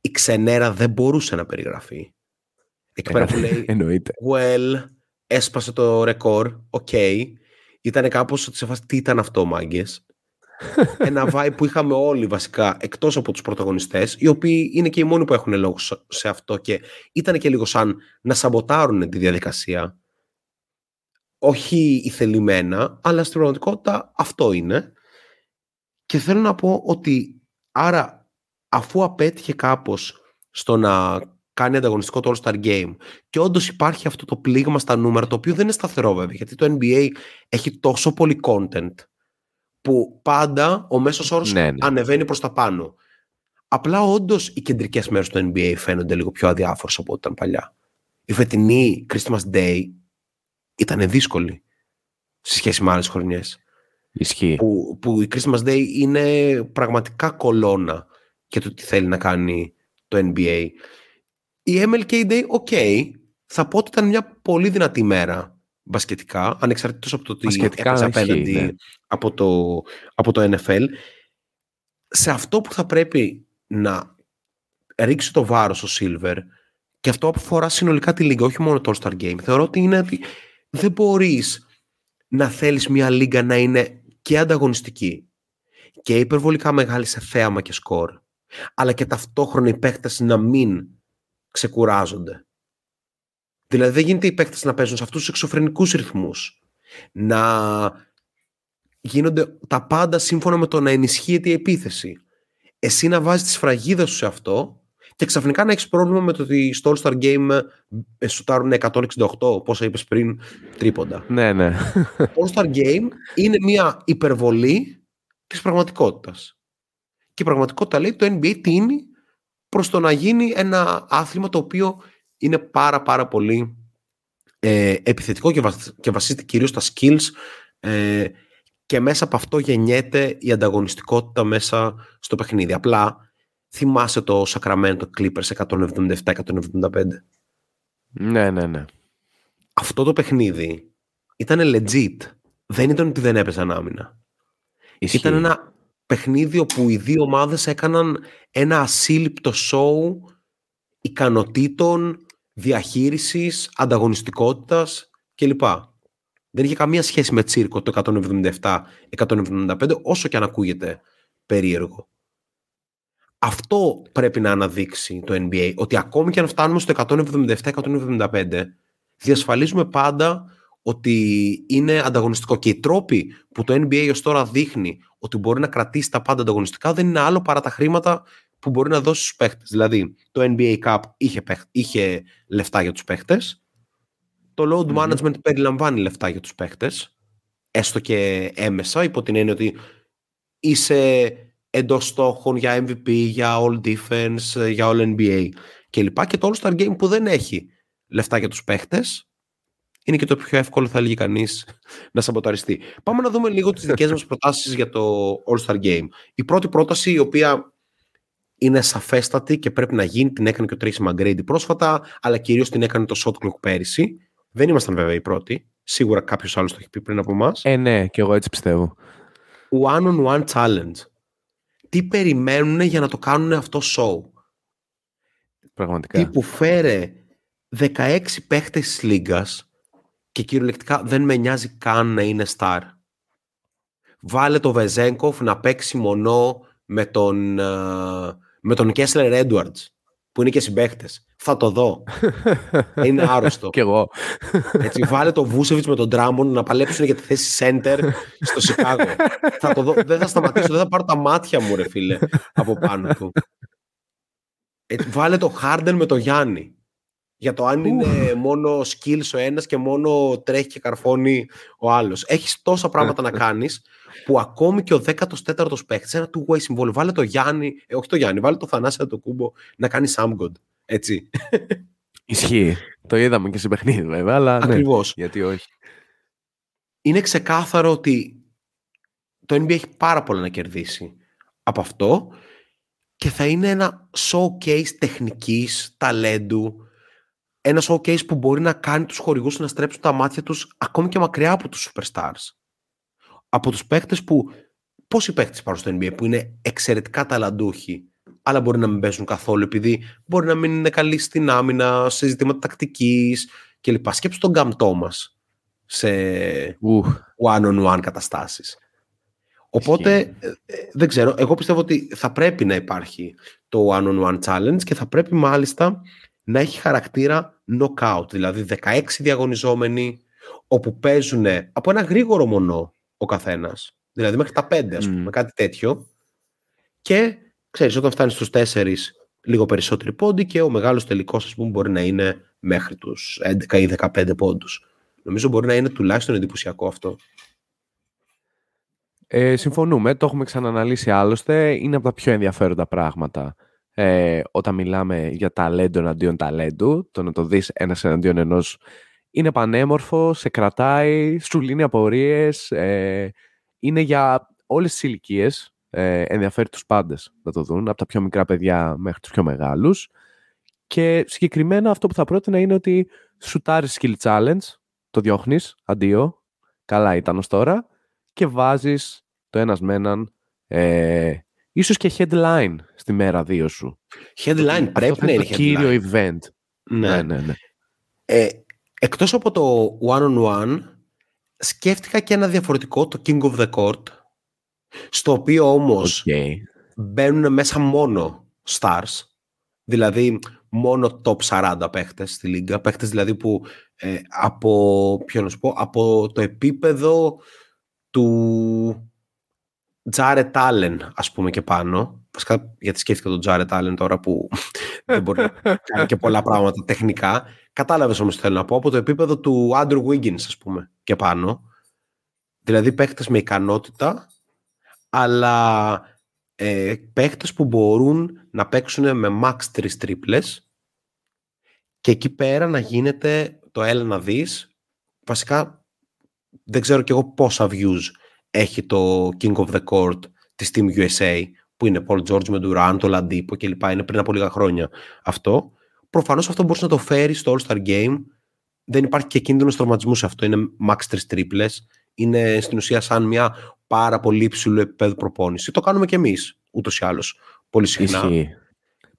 η ξενέρα δεν μπορούσε να περιγραφεί. Εκεί πέρα που λέει Εννοείται. Well, έσπασε το ρεκόρ, οκ. Okay. Ήταν κάπως ότι σε φάση τι ήταν αυτό μάγκες; Ένα vibe που είχαμε όλοι βασικά εκτός από τους πρωταγωνιστές οι οποίοι είναι και οι μόνοι που έχουν λόγο σε αυτό και ήταν και λίγο σαν να σαμποτάρουν τη διαδικασία όχι ηθελημένα αλλά στην πραγματικότητα αυτό είναι και θέλω να πω ότι άρα αφού απέτυχε κάπως στο να κάνει ανταγωνιστικό το All-Star Game και όντως υπάρχει αυτό το πλήγμα στα νούμερα το οποίο δεν είναι σταθερό βέβαια γιατί το NBA έχει τόσο πολύ content που πάντα ο μέσος όρος ναι, ναι. ανεβαίνει προς τα πάνω. Απλά όντως οι κεντρικές μέρες του NBA φαίνονται λίγο πιο αδιάφορες από ό,τι ήταν παλιά. Η φετινή Christmas Day ήταν δύσκολη σε σχέση με άλλες χρονιές. Ισχύει. Που, που η Christmas Day είναι πραγματικά κολόνα για το τι θέλει να κάνει το NBA. Η MLK Day, ok, θα πω ότι ήταν μια πολύ δυνατή μέρα μπασκετικά, ανεξαρτήτως από το τι έπαιζε απέναντι ναι. από, το, από το NFL. Σε αυτό που θα πρέπει να ρίξει το βάρος ο Silver και αυτό αφορά συνολικά τη λίγα, όχι μόνο το All-Star Game, θεωρώ ότι είναι ότι δεν μπορείς να θέλεις μια λίγα να είναι και ανταγωνιστική και υπερβολικά μεγάλη σε θέαμα και σκορ, αλλά και ταυτόχρονα οι παίχτες να μην ξεκουράζονται. Δηλαδή δεν γίνεται οι παίκτες να παίζουν σε αυτούς τους εξωφρενικούς ρυθμούς. Να γίνονται τα πάντα σύμφωνα με το να ενισχύεται η επίθεση. Εσύ να βάζεις τη σφραγίδα σου σε αυτό και ξαφνικά να έχεις πρόβλημα με το ότι στο All-Star Game ε, σουτάρουν 168, πόσα είπες πριν, τρίποντα. Ναι, ναι. Το All-Star Game είναι μια υπερβολή της πραγματικότητας. Και η πραγματικότητα λέει το NBA τίνει προς το να γίνει ένα άθλημα το οποίο είναι πάρα πάρα πολύ ε, επιθετικό και, και βασίζεται κυρίως στα skills ε, και μέσα από αυτό γεννιέται η ανταγωνιστικότητα μέσα στο παιχνίδι. Απλά θυμάσαι το Sacramento Clippers 177-175. Ναι, ναι, ναι. Αυτό το παιχνίδι ήταν legit. Δεν ήταν ότι δεν έπαιζαν άμυνα. Ήταν ένα παιχνίδι όπου οι δύο ομάδες έκαναν ένα ασύλληπτο σοου ικανοτήτων, διαχείρισης, ανταγωνιστικότητας κλπ. Δεν είχε καμία σχέση με τσίρκο το 177-175 όσο και αν ακούγεται περίεργο. Αυτό πρέπει να αναδείξει το NBA, ότι ακόμη και αν φτάνουμε στο 177-175 διασφαλίζουμε πάντα ότι είναι ανταγωνιστικό και οι τρόποι που το NBA ως τώρα δείχνει ότι μπορεί να κρατήσει τα πάντα ανταγωνιστικά δεν είναι άλλο παρά τα χρήματα που μπορεί να δώσει στους παίχτες. Δηλαδή, το NBA Cup είχε, είχε λεφτά για τους παίχτες, το load management περιλαμβάνει λεφτά για τους παίχτες, έστω και έμεσα, υπό την έννοια ότι είσαι εντός στόχων για MVP, για All Defense, για All NBA κλπ. Και το All Star Game που δεν έχει λεφτά για τους παίχτες, είναι και το πιο εύκολο, θα έλεγε κανείς, (laughs) να σαμποταριστεί. Πάμε να δούμε λίγο τις δικές μας προτάσεις για το All Star Game. Η πρώτη πρόταση, η οποία είναι σαφέστατη και πρέπει να γίνει. Την έκανε και ο Tracy McGrady πρόσφατα, αλλά κυρίως την έκανε το Shot Clock πέρυσι. Δεν ήμασταν βέβαια οι πρώτοι. Σίγουρα κάποιος άλλος το έχει πει πριν από εμάς. Ε, ναι, και εγώ έτσι πιστεύω. One on one challenge. Τι περιμένουν για να το κάνουν αυτό show. Πραγματικά. Τι που φέρε 16 παίχτες της Λίγκας και κυριολεκτικά δεν με νοιάζει καν να είναι star. Βάλε το Βεζέγκοφ να παίξει μονό με τον, ε, με τον Κέσλερ Edwards που είναι και συμπαίχτε. Θα το δω. (laughs) είναι άρρωστο. Κι εγώ. Έτσι, βάλε το Βούσεβιτς με τον Ντράμον να παλέψουν για τη θέση center στο Σικάγο. (laughs) θα το δω. Δεν θα σταματήσω, δεν θα πάρω τα μάτια μου, ρε φίλε, από πάνω του. Έτσι, βάλε το Χάρντεν με το Γιάννη. Για το αν είναι μόνο skills ο ένας και μόνο τρέχει και καρφώνει ο άλλος. Έχεις τόσα πράγματα να κάνεις που ακόμη και ο 14ος παίχτης, ένα two-way συμβόλαιο, βάλε το Γιάννη, ε, όχι το Γιάννη, βάλε το Θανάσια το κούμπο να κάνει Samgod. Έτσι. Ισχύει. Το είδαμε και σε παιχνίδι βέβαια, αλλά ναι, Ακριβώς. γιατί όχι. Είναι ξεκάθαρο ότι το NBA έχει πάρα πολλά να κερδίσει από αυτό και θα είναι ένα showcase τεχνικής, ταλέντου, ένα showcase που μπορεί να κάνει τους χορηγούς να στρέψουν τα μάτια τους ακόμη και μακριά από τους superstars. Από τους παίκτες που, πόσοι παίκτες υπάρχουν στο NBA που είναι εξαιρετικά ταλαντούχοι αλλά μπορεί να μην παίζουν καθόλου επειδή μπορεί να μην είναι καλοί στην άμυνα, σε ζητήματα τακτικής κλπ. Σκέψου τον Γκαμ μας σε one-on-one καταστάσεις. Οπότε, ε, ε, δεν ξέρω, εγώ πιστεύω ότι θα πρέπει να υπάρχει το one-on-one challenge και θα πρέπει μάλιστα να έχει χαρακτήρα knockout, δηλαδή 16 διαγωνιζόμενοι όπου παίζουν από ένα γρήγορο μονό ο καθένας, δηλαδή μέχρι τα 5 ας πούμε, κάτι τέτοιο. Και ξέρεις όταν φτάνεις στους 4 λίγο περισσότεροι πόντοι και ο μεγάλος τελικός ας πούμε μπορεί να είναι μέχρι τους 11 ή 15 πόντους. Νομίζω μπορεί να είναι τουλάχιστον εντυπωσιακό αυτό. Ε, συμφωνούμε, το έχουμε ξαναναλύσει άλλωστε, είναι από τα πιο ενδιαφέροντα πράγματα ε, όταν μιλάμε για ταλέντο εναντίον ταλέντου, το να το δεις ένας εναντίον ενός είναι πανέμορφο, σε κρατάει, σου λύνει απορίες, ε, είναι για όλες τις ηλικίες, ε, ενδιαφέρει τους πάντες να το δουν, από τα πιο μικρά παιδιά μέχρι τους πιο μεγάλους και συγκεκριμένα αυτό που θα πρότεινα είναι ότι σουτάρεις skill challenge, το διώχνεις, αντίο, καλά ήταν ως τώρα και βάζεις το ένας με έναν ε, ίσως και headline στη μέρα δύο σου. Headline πρέπει να είναι το κύριο event. Ναι, ναι, ναι. ναι. Ε, εκτός από το one-on-one, σκέφτηκα και ένα διαφορετικό, το King of the Court, στο οποίο όμως okay. μπαίνουν μέσα μόνο stars, δηλαδή μόνο top 40 παίχτες στη λίγα, παίχτες δηλαδή που ε, από, ποιο να σου πω, από το επίπεδο του Τζάρετ Άλεν, ας πούμε και πάνω. Βασικά γιατί σκέφτηκα τον Τζάρετ Άλεν τώρα που (laughs) δεν μπορεί να κάνει και πολλά πράγματα τεχνικά. Κατάλαβες όμως τι θέλω να πω, από το επίπεδο του Άντρου Wiggins ας πούμε και πάνω. Δηλαδή παίχτες με ικανότητα, αλλά ε, παίχτες που μπορούν να παίξουν με max 3 τρίπλες και εκεί πέρα να γίνεται το έλα να δεις. Βασικά δεν ξέρω κι εγώ πόσα views έχει το King of the Court της Team USA που είναι Paul George με Durant, το Ladipo κλπ. Είναι πριν από λίγα χρόνια αυτό. Προφανώς αυτό μπορείς να το φέρει στο All-Star Game. Δεν υπάρχει και κίνδυνος τραυματισμού σε αυτό. Είναι max 3 τρίπλες. Είναι στην ουσία σαν μια πάρα πολύ υψηλού επίπεδο προπόνηση. Το κάνουμε κι εμείς ούτως ή άλλως πολύ συχνά. Ισχύει.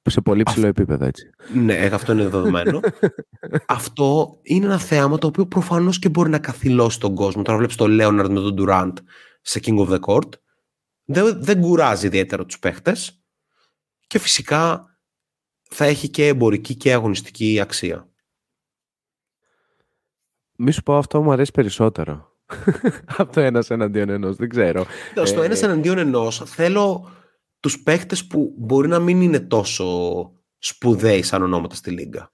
Σε πολύ ψηλό επίπεδο έτσι. Ναι, αυτό είναι δεδομένο. (laughs) αυτό είναι ένα θέαμα το οποίο προφανώς και μπορεί να καθυλώσει τον κόσμο. Τώρα βλέπεις τον Λέοναρντ με τον Durant σε King of the Court. Δεν, δεν κουράζει ιδιαίτερα τους παίχτες και φυσικά θα έχει και εμπορική και αγωνιστική αξία. Μη σου πω αυτό μου αρέσει περισσότερο. (laughs) Από το ένας εναντίον ενός, δεν ξέρω. Στο ε, ένας εναντίον ενός θέλω τους παίχτες που μπορεί να μην είναι τόσο σπουδαίοι σαν ονόματα στη Λίγκα.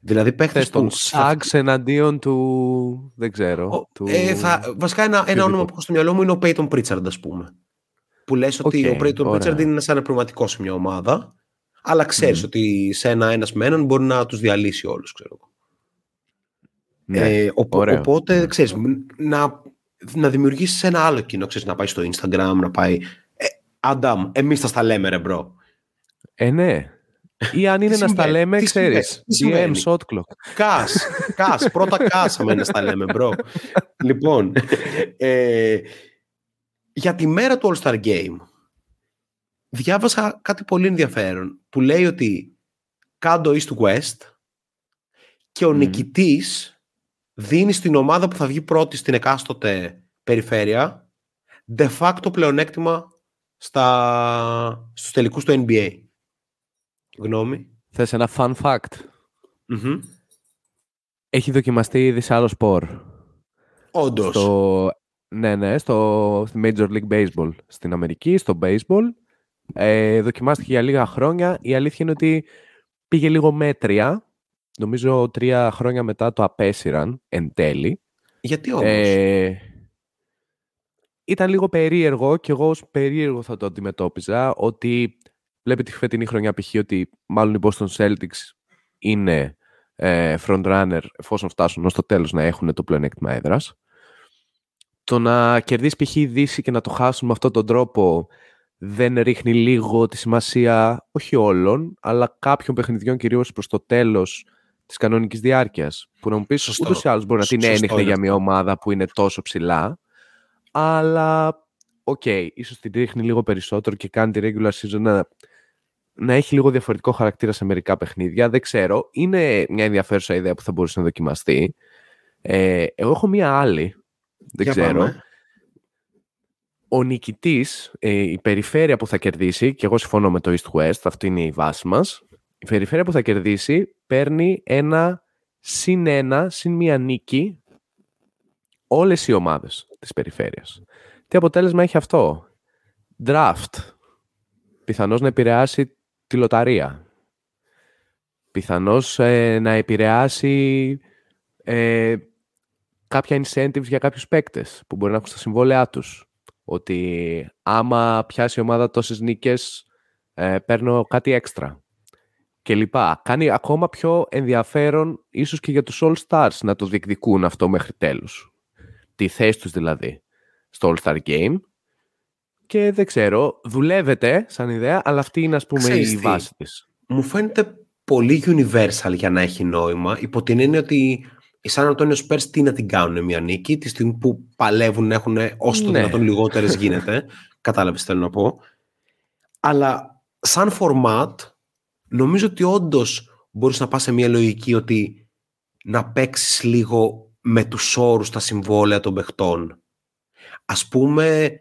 Δηλαδή παίχτες που... Σάγκς εναντίον του... δεν ξέρω. Ο, του... Ε, θα, βασικά ένα, ένα όνομα που έχω στο μυαλό μου είναι ο Peyton Pritchard ας πούμε. Που λες ότι ο Peyton Pritchard είναι σαν πνευματικό σε μια ομάδα αλλά ξέρεις mm. ότι σε ένα ένας με έναν μπορεί να τους διαλύσει όλους ξέρω. Ναι, ε, οπότε ναι. ξέρεις να, να δημιουργήσεις ένα άλλο κοινό ξέρεις, να πάει στο Instagram να πάει Αντάμ, εμείς θα στα λέμε ρε μπρο. Ε, ναι. Ή αν είναι να στα λέμε, ξέρεις, DM shot clock. Κάς, κάς, πρώτα κάσαμε να στα λέμε, μπρο. λοιπόν, ε, για τη μέρα του All-Star Game, διάβασα κάτι πολύ ενδιαφέρον, που λέει ότι κάτω East West και ο mm. νικητής δίνει στην ομάδα που θα βγει πρώτη στην εκάστοτε περιφέρεια de facto πλεονέκτημα στα, στους τελικούς του NBA. Γνώμη. Θες ένα fun fact; Έχει δοκιμαστεί ήδη σε άλλο σπορ. Όντως. Στο... Ναι, ναι, στο Major League Baseball στην Αμερική, στο baseball. Ε, δοκιμάστηκε για λίγα χρόνια. Η αλήθεια είναι ότι πήγε λίγο μέτρια. Νομίζω τρία χρόνια μετά το απέσυραν εν τέλει. Γιατί όμως; Ε, ήταν λίγο περίεργο και εγώ ως περίεργο θα το αντιμετώπιζα ότι βλέπει τη φετινή χρονιά π.χ. ότι μάλλον οι Boston Celtics είναι ε, frontrunner εφόσον φτάσουν ως το τέλος να έχουν το πλεονέκτημα έδρας. Το να κερδίσει π.χ. η Δύση και να το χάσουν με αυτόν τον τρόπο δεν ρίχνει λίγο τη σημασία όχι όλων, αλλά κάποιων παιχνιδιών κυρίως προς το τέλος της κανονικής διάρκειας. Που να μου πεις ούτως ή άλλως μπορεί να την έριχνε για μια ομάδα που είναι τόσο ψηλά, αλλά οκ, okay, ίσως την ρίχνει λίγο περισσότερο και κάνει τη regular season να, να έχει λίγο διαφορετικό χαρακτήρα σε μερικά παιχνίδια. Δεν ξέρω. Είναι μια ενδιαφέρουσα ιδέα που θα μπορούσε να δοκιμαστεί. Ε, εγώ έχω μια άλλη. Δεν ξέρω. Ο νικητής, ε, η περιφέρεια που θα κερδίσει, και εγώ συμφωνώ με το East West, αυτή είναι η βάση μας. Η περιφέρεια που θα κερδίσει παίρνει ένα συν ένα, συν μία νίκη όλες οι ομάδες της περιφέρειας. Τι αποτέλεσμα έχει αυτό; Draft. Πιθανώς να επηρεάσει τη λοταρία. Πιθανώς ε, να επηρεάσει ε, κάποια incentives για κάποιους παίκτες που μπορεί να έχουν στα συμβόλαιά τους. Ότι άμα πιάσει η ομάδα τόσες νίκες ε, παίρνω κάτι έξτρα και λοιπά. Κάνει ακόμα πιο ενδιαφέρον ίσως και για τους All Stars να το διεκδικούν αυτό μέχρι τέλους τη θέση τους δηλαδή στο All-Star Game και δεν ξέρω, δουλεύεται σαν ιδέα, αλλά αυτή είναι ας πούμε η βάση της. Μου φαίνεται πολύ universal για να έχει νόημα, υπό την έννοια ότι οι Σαν Αντώνιο Spurs τι να την κάνουν μια νίκη, τη στιγμή που παλεύουν να έχουν όσο το ναι. δυνατόν λιγότερες (laughs) γίνεται, κατάλαβες θέλω να πω. Αλλά σαν format, νομίζω ότι όντως μπορείς να πας σε μια λογική ότι να παίξεις λίγο με τους όρους τα συμβόλαια των παιχτών. Ας πούμε,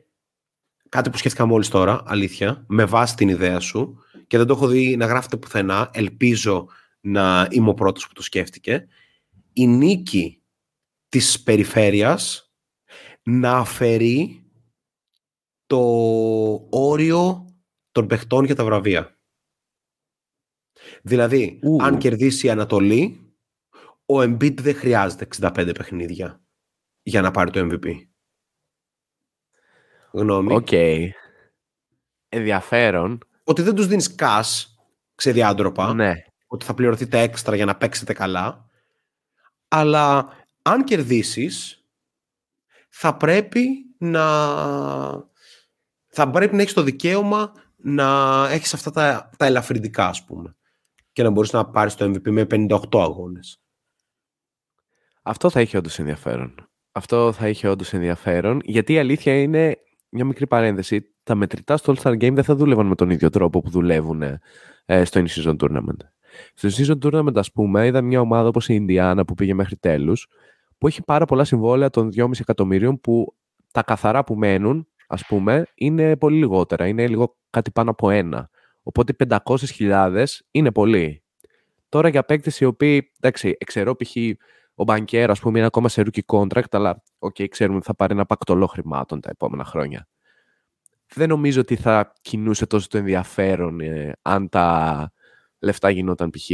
κάτι που σκέφτηκα μόλις τώρα, αλήθεια, με βάση την ιδέα σου και δεν το έχω δει να γράφετε πουθενά, ελπίζω να είμαι ο πρώτος που το σκέφτηκε, η νίκη της περιφέρειας να αφαιρεί το όριο των παιχτών για τα βραβεία. Δηλαδή, αν κερδίσει η Ανατολή, ο Embiid δεν χρειάζεται 65 παιχνίδια για να πάρει το MVP. Γνώμη. Οκ. Okay. Ενδιαφέρον. Ότι δεν τους δίνεις cash ξεδιάντροπα. Ναι. Ότι θα πληρωθείτε έξτρα για να παίξετε καλά. Αλλά αν κερδίσεις θα πρέπει να θα πρέπει να έχεις το δικαίωμα να έχεις αυτά τα, τα ελαφρυντικά ας πούμε και να μπορείς να πάρεις το MVP με 58 αγώνες. Αυτό θα είχε όντως ενδιαφέρον. Αυτό θα είχε όντως ενδιαφέρον, γιατί η αλήθεια είναι, μια μικρή παρένθεση, τα μετρητά στο All-Star Game δεν θα δούλευαν με τον ίδιο τρόπο που δουλεύουν ε, στο In-Season Tournament. Στο In-Season Tournament, ας πούμε, είδα μια ομάδα όπως η Ινδιάνα που πήγε μέχρι τέλους, που έχει πάρα πολλά συμβόλαια των 2,5 εκατομμύριων που τα καθαρά που μένουν, ας πούμε, είναι πολύ λιγότερα. Είναι λίγο κάτι πάνω από ένα. Οπότε 500.000 είναι πολύ. Τώρα για παίκτες οι οποίοι, εντάξει, εξαιρώ π.χ ο Μπανκέρ, ας πούμε, είναι ακόμα σε rookie contract, αλλά okay, ξέρουμε ότι θα πάρει ένα πακτολό χρημάτων τα επόμενα χρόνια. Δεν νομίζω ότι θα κινούσε τόσο το ενδιαφέρον ε, αν τα λεφτά γινόταν π.χ.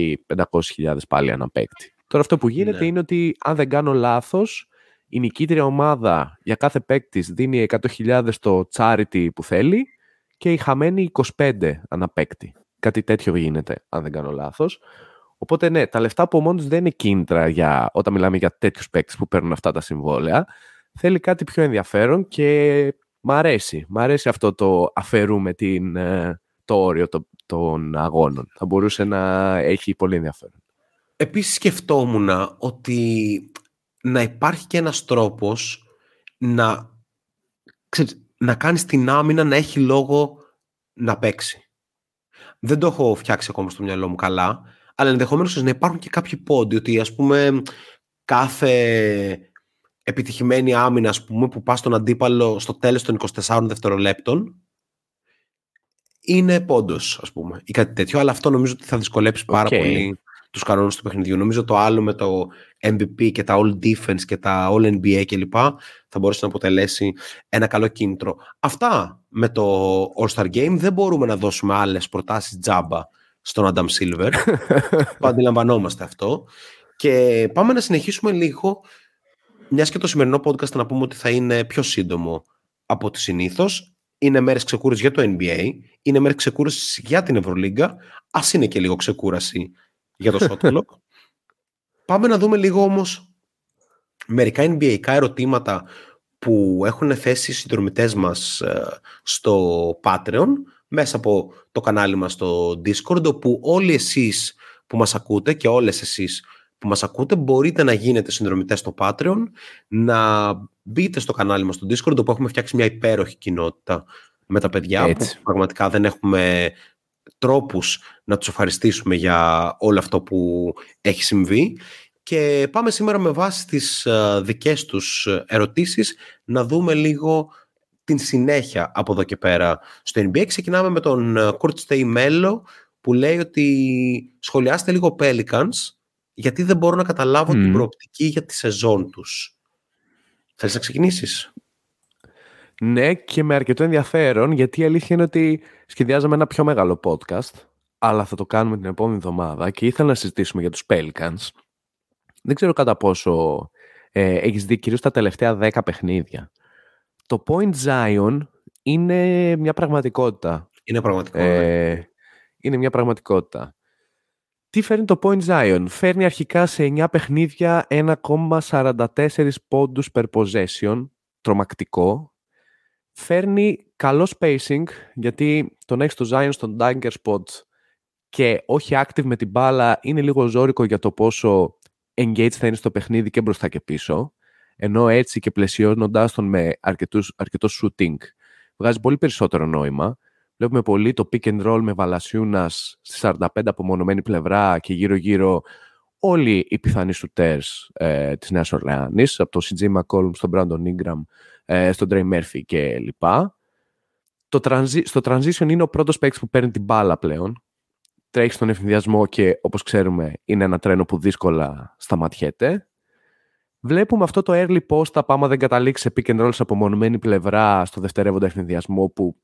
500.000 πάλι ένα παίκτη. Τώρα αυτό που γίνεται ναι. είναι ότι αν δεν κάνω λάθος, η νικήτρια ομάδα για κάθε παίκτη δίνει 100.000 στο charity που θέλει και η χαμένη 25 ανά παίκτη. Κάτι τέτοιο γίνεται, αν δεν κάνω λάθος. Οπότε ναι, τα λεφτά από μόνος δεν είναι κίνητρα για, όταν μιλάμε για τέτοιους παίκτες που παίρνουν αυτά τα συμβόλαια. Θέλει κάτι πιο ενδιαφέρον και μ' αρέσει. Μ' αρέσει αυτό το αφαιρούμε την, ε, το όριο των αγώνων. Θα μπορούσε να έχει πολύ ενδιαφέρον. Επίσης σκεφτόμουν ότι να υπάρχει και ένας τρόπος να, ξέρεις, να κάνεις την άμυνα να έχει λόγο να παίξει. Δεν το έχω φτιάξει ακόμα στο μυαλό μου καλά, αλλά ενδεχομένως να υπάρχουν και κάποιοι πόντοι ότι ας πούμε κάθε επιτυχημένη άμυνα ας πούμε, που πας στον αντίπαλο στο τέλος των 24 δευτερολέπτων είναι πόντος, ας πούμε, ή κάτι τέτοιο. Αλλά αυτό νομίζω ότι θα δυσκολέψει πάρα πολύ τους κανόνες του παιχνιδιού. Νομίζω το άλλο με το MVP και τα All Defense και τα All NBA κλπ. θα μπορούσε να αποτελέσει ένα καλό κίνητρο. Αυτά με το All Star Game. Δεν μπορούμε να δώσουμε άλλες προτάσεις τζάμπα στον Adam Silver. (laughs) το αντιλαμβανόμαστε αυτό. Και πάμε να συνεχίσουμε λίγο, μιας και το σημερινό podcast να πούμε ότι θα είναι πιο σύντομο από ό,τι συνήθως. Είναι μέρες ξεκούρασης για το NBA, είναι μέρες ξεκούρασης για την Ευρωλίγκα. Α είναι και λίγο ξεκούραση για το (laughs) shot clock. Πάμε να δούμε λίγο όμως μερικά NBA ερωτήματα που έχουν θέσει οι συνδρομητές μας ε, στο Patreon μέσα από το κανάλι μας στο Discord όπου όλοι εσείς που μας ακούτε και όλες εσείς που μας ακούτε μπορείτε να γίνετε συνδρομητές στο Patreon να μπείτε στο κανάλι μας στο Discord όπου έχουμε φτιάξει μια υπέροχη κοινότητα με τα παιδιά Έτσι. που πραγματικά δεν έχουμε τρόπους να τους ευχαριστήσουμε για όλο αυτό που έχει συμβεί και πάμε σήμερα με βάση τις uh, δικές τους ερωτήσεις να δούμε λίγο την συνέχεια από εδώ και πέρα στο NBA. Ξεκινάμε με τον Kurt Stay Mello που λέει ότι σχολιάστε λίγο Pelicans γιατί δεν μπορώ να καταλάβω την προοπτική για τη σεζόν τους. Θέλεις να ξεκινήσεις; Ναι, και με αρκετό ενδιαφέρον, γιατί η αλήθεια είναι ότι σχεδιάζαμε ένα πιο μεγάλο podcast, αλλά θα το κάνουμε την επόμενη εβδομάδα και ήθελα να συζητήσουμε για τους Pelicans. Δεν ξέρω κατά πόσο ε, έχεις δει κυρίως τα τελευταία 10 παιχνίδια. Το Point Zion είναι μια πραγματικότητα. Είναι πραγματικότητα. Ναι. Ε, είναι μια πραγματικότητα. Τι φέρνει το Point Zion; Φέρνει αρχικά σε 9 παιχνίδια 1,44 πόντους per possession. Τρομακτικό φέρνει καλός spacing, γιατί τον έχεις το Zion στον dagger spot και όχι active με την μπάλα είναι λίγο ζώρικο για το πόσο engage θα είναι στο παιχνίδι και μπροστά και πίσω. Ενώ έτσι και πλαισιώνοντάς τον με αρκετούς, αρκετός shooting, βγάζει πολύ περισσότερο νόημα. Βλέπουμε πολύ το pick and roll με Βαλασιούνας στη 45 απομονωμένη πλευρά και γύρω-γύρω όλοι οι πιθανοί shooters ε, της Νέας Ορλεάνης, από το CJ McCollum στον Brandon Ingram ε, στον Trey Murphy και λοιπά. Το transi- στο transition είναι ο πρώτος παίκτης που παίρνει την μπάλα πλέον. Τρέχει στον ευθυνδιασμό και όπως ξέρουμε είναι ένα τρένο που δύσκολα σταματιέται. Βλέπουμε αυτό το early post άμα δεν καταλήξει σε pick and roll σε απομονωμένη πλευρά στο δευτερεύοντα ευθυνδιασμό που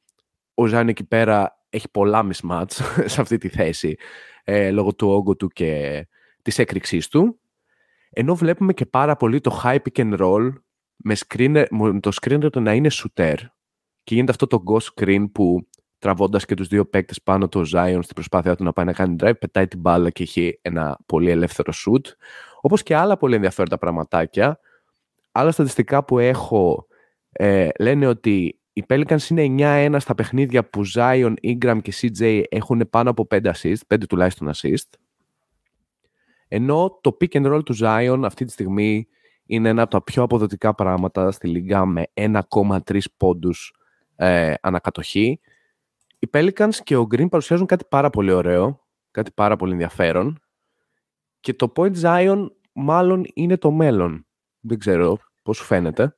ο Ζάνι εκεί πέρα έχει πολλά mismatch (laughs) σε αυτή τη θέση ε, λόγω του όγκου του και της έκρηξής του. Ενώ βλέπουμε και πάρα πολύ το high pick and roll με, screener, με το screener να είναι shooter και γίνεται αυτό το ghost screen που τραβώντας και τους δύο παίκτες πάνω το Zion στην προσπάθειά του να πάει να κάνει drive, πετάει την μπάλα και έχει ένα πολύ ελεύθερο shoot. Όπως και άλλα πολύ ενδιαφέροντα πραγματάκια. Άλλα στατιστικά που έχω ε, λένε ότι οι Pelicans είναι 9-1 στα παιχνίδια που Zion, Ingram και CJ έχουν πάνω από 5 assist, 5 τουλάχιστον assist. Ενώ το pick and roll του Zion αυτή τη στιγμή είναι ένα από τα πιο αποδοτικά πράγματα στη Λίγκα με 1,3 πόντους ε, ανακατοχή. Οι Pelicans και ο Green παρουσιάζουν κάτι πάρα πολύ ωραίο, κάτι πάρα πολύ ενδιαφέρον και το Point Zion μάλλον είναι το μέλλον. Δεν ξέρω πώς σου φαίνεται.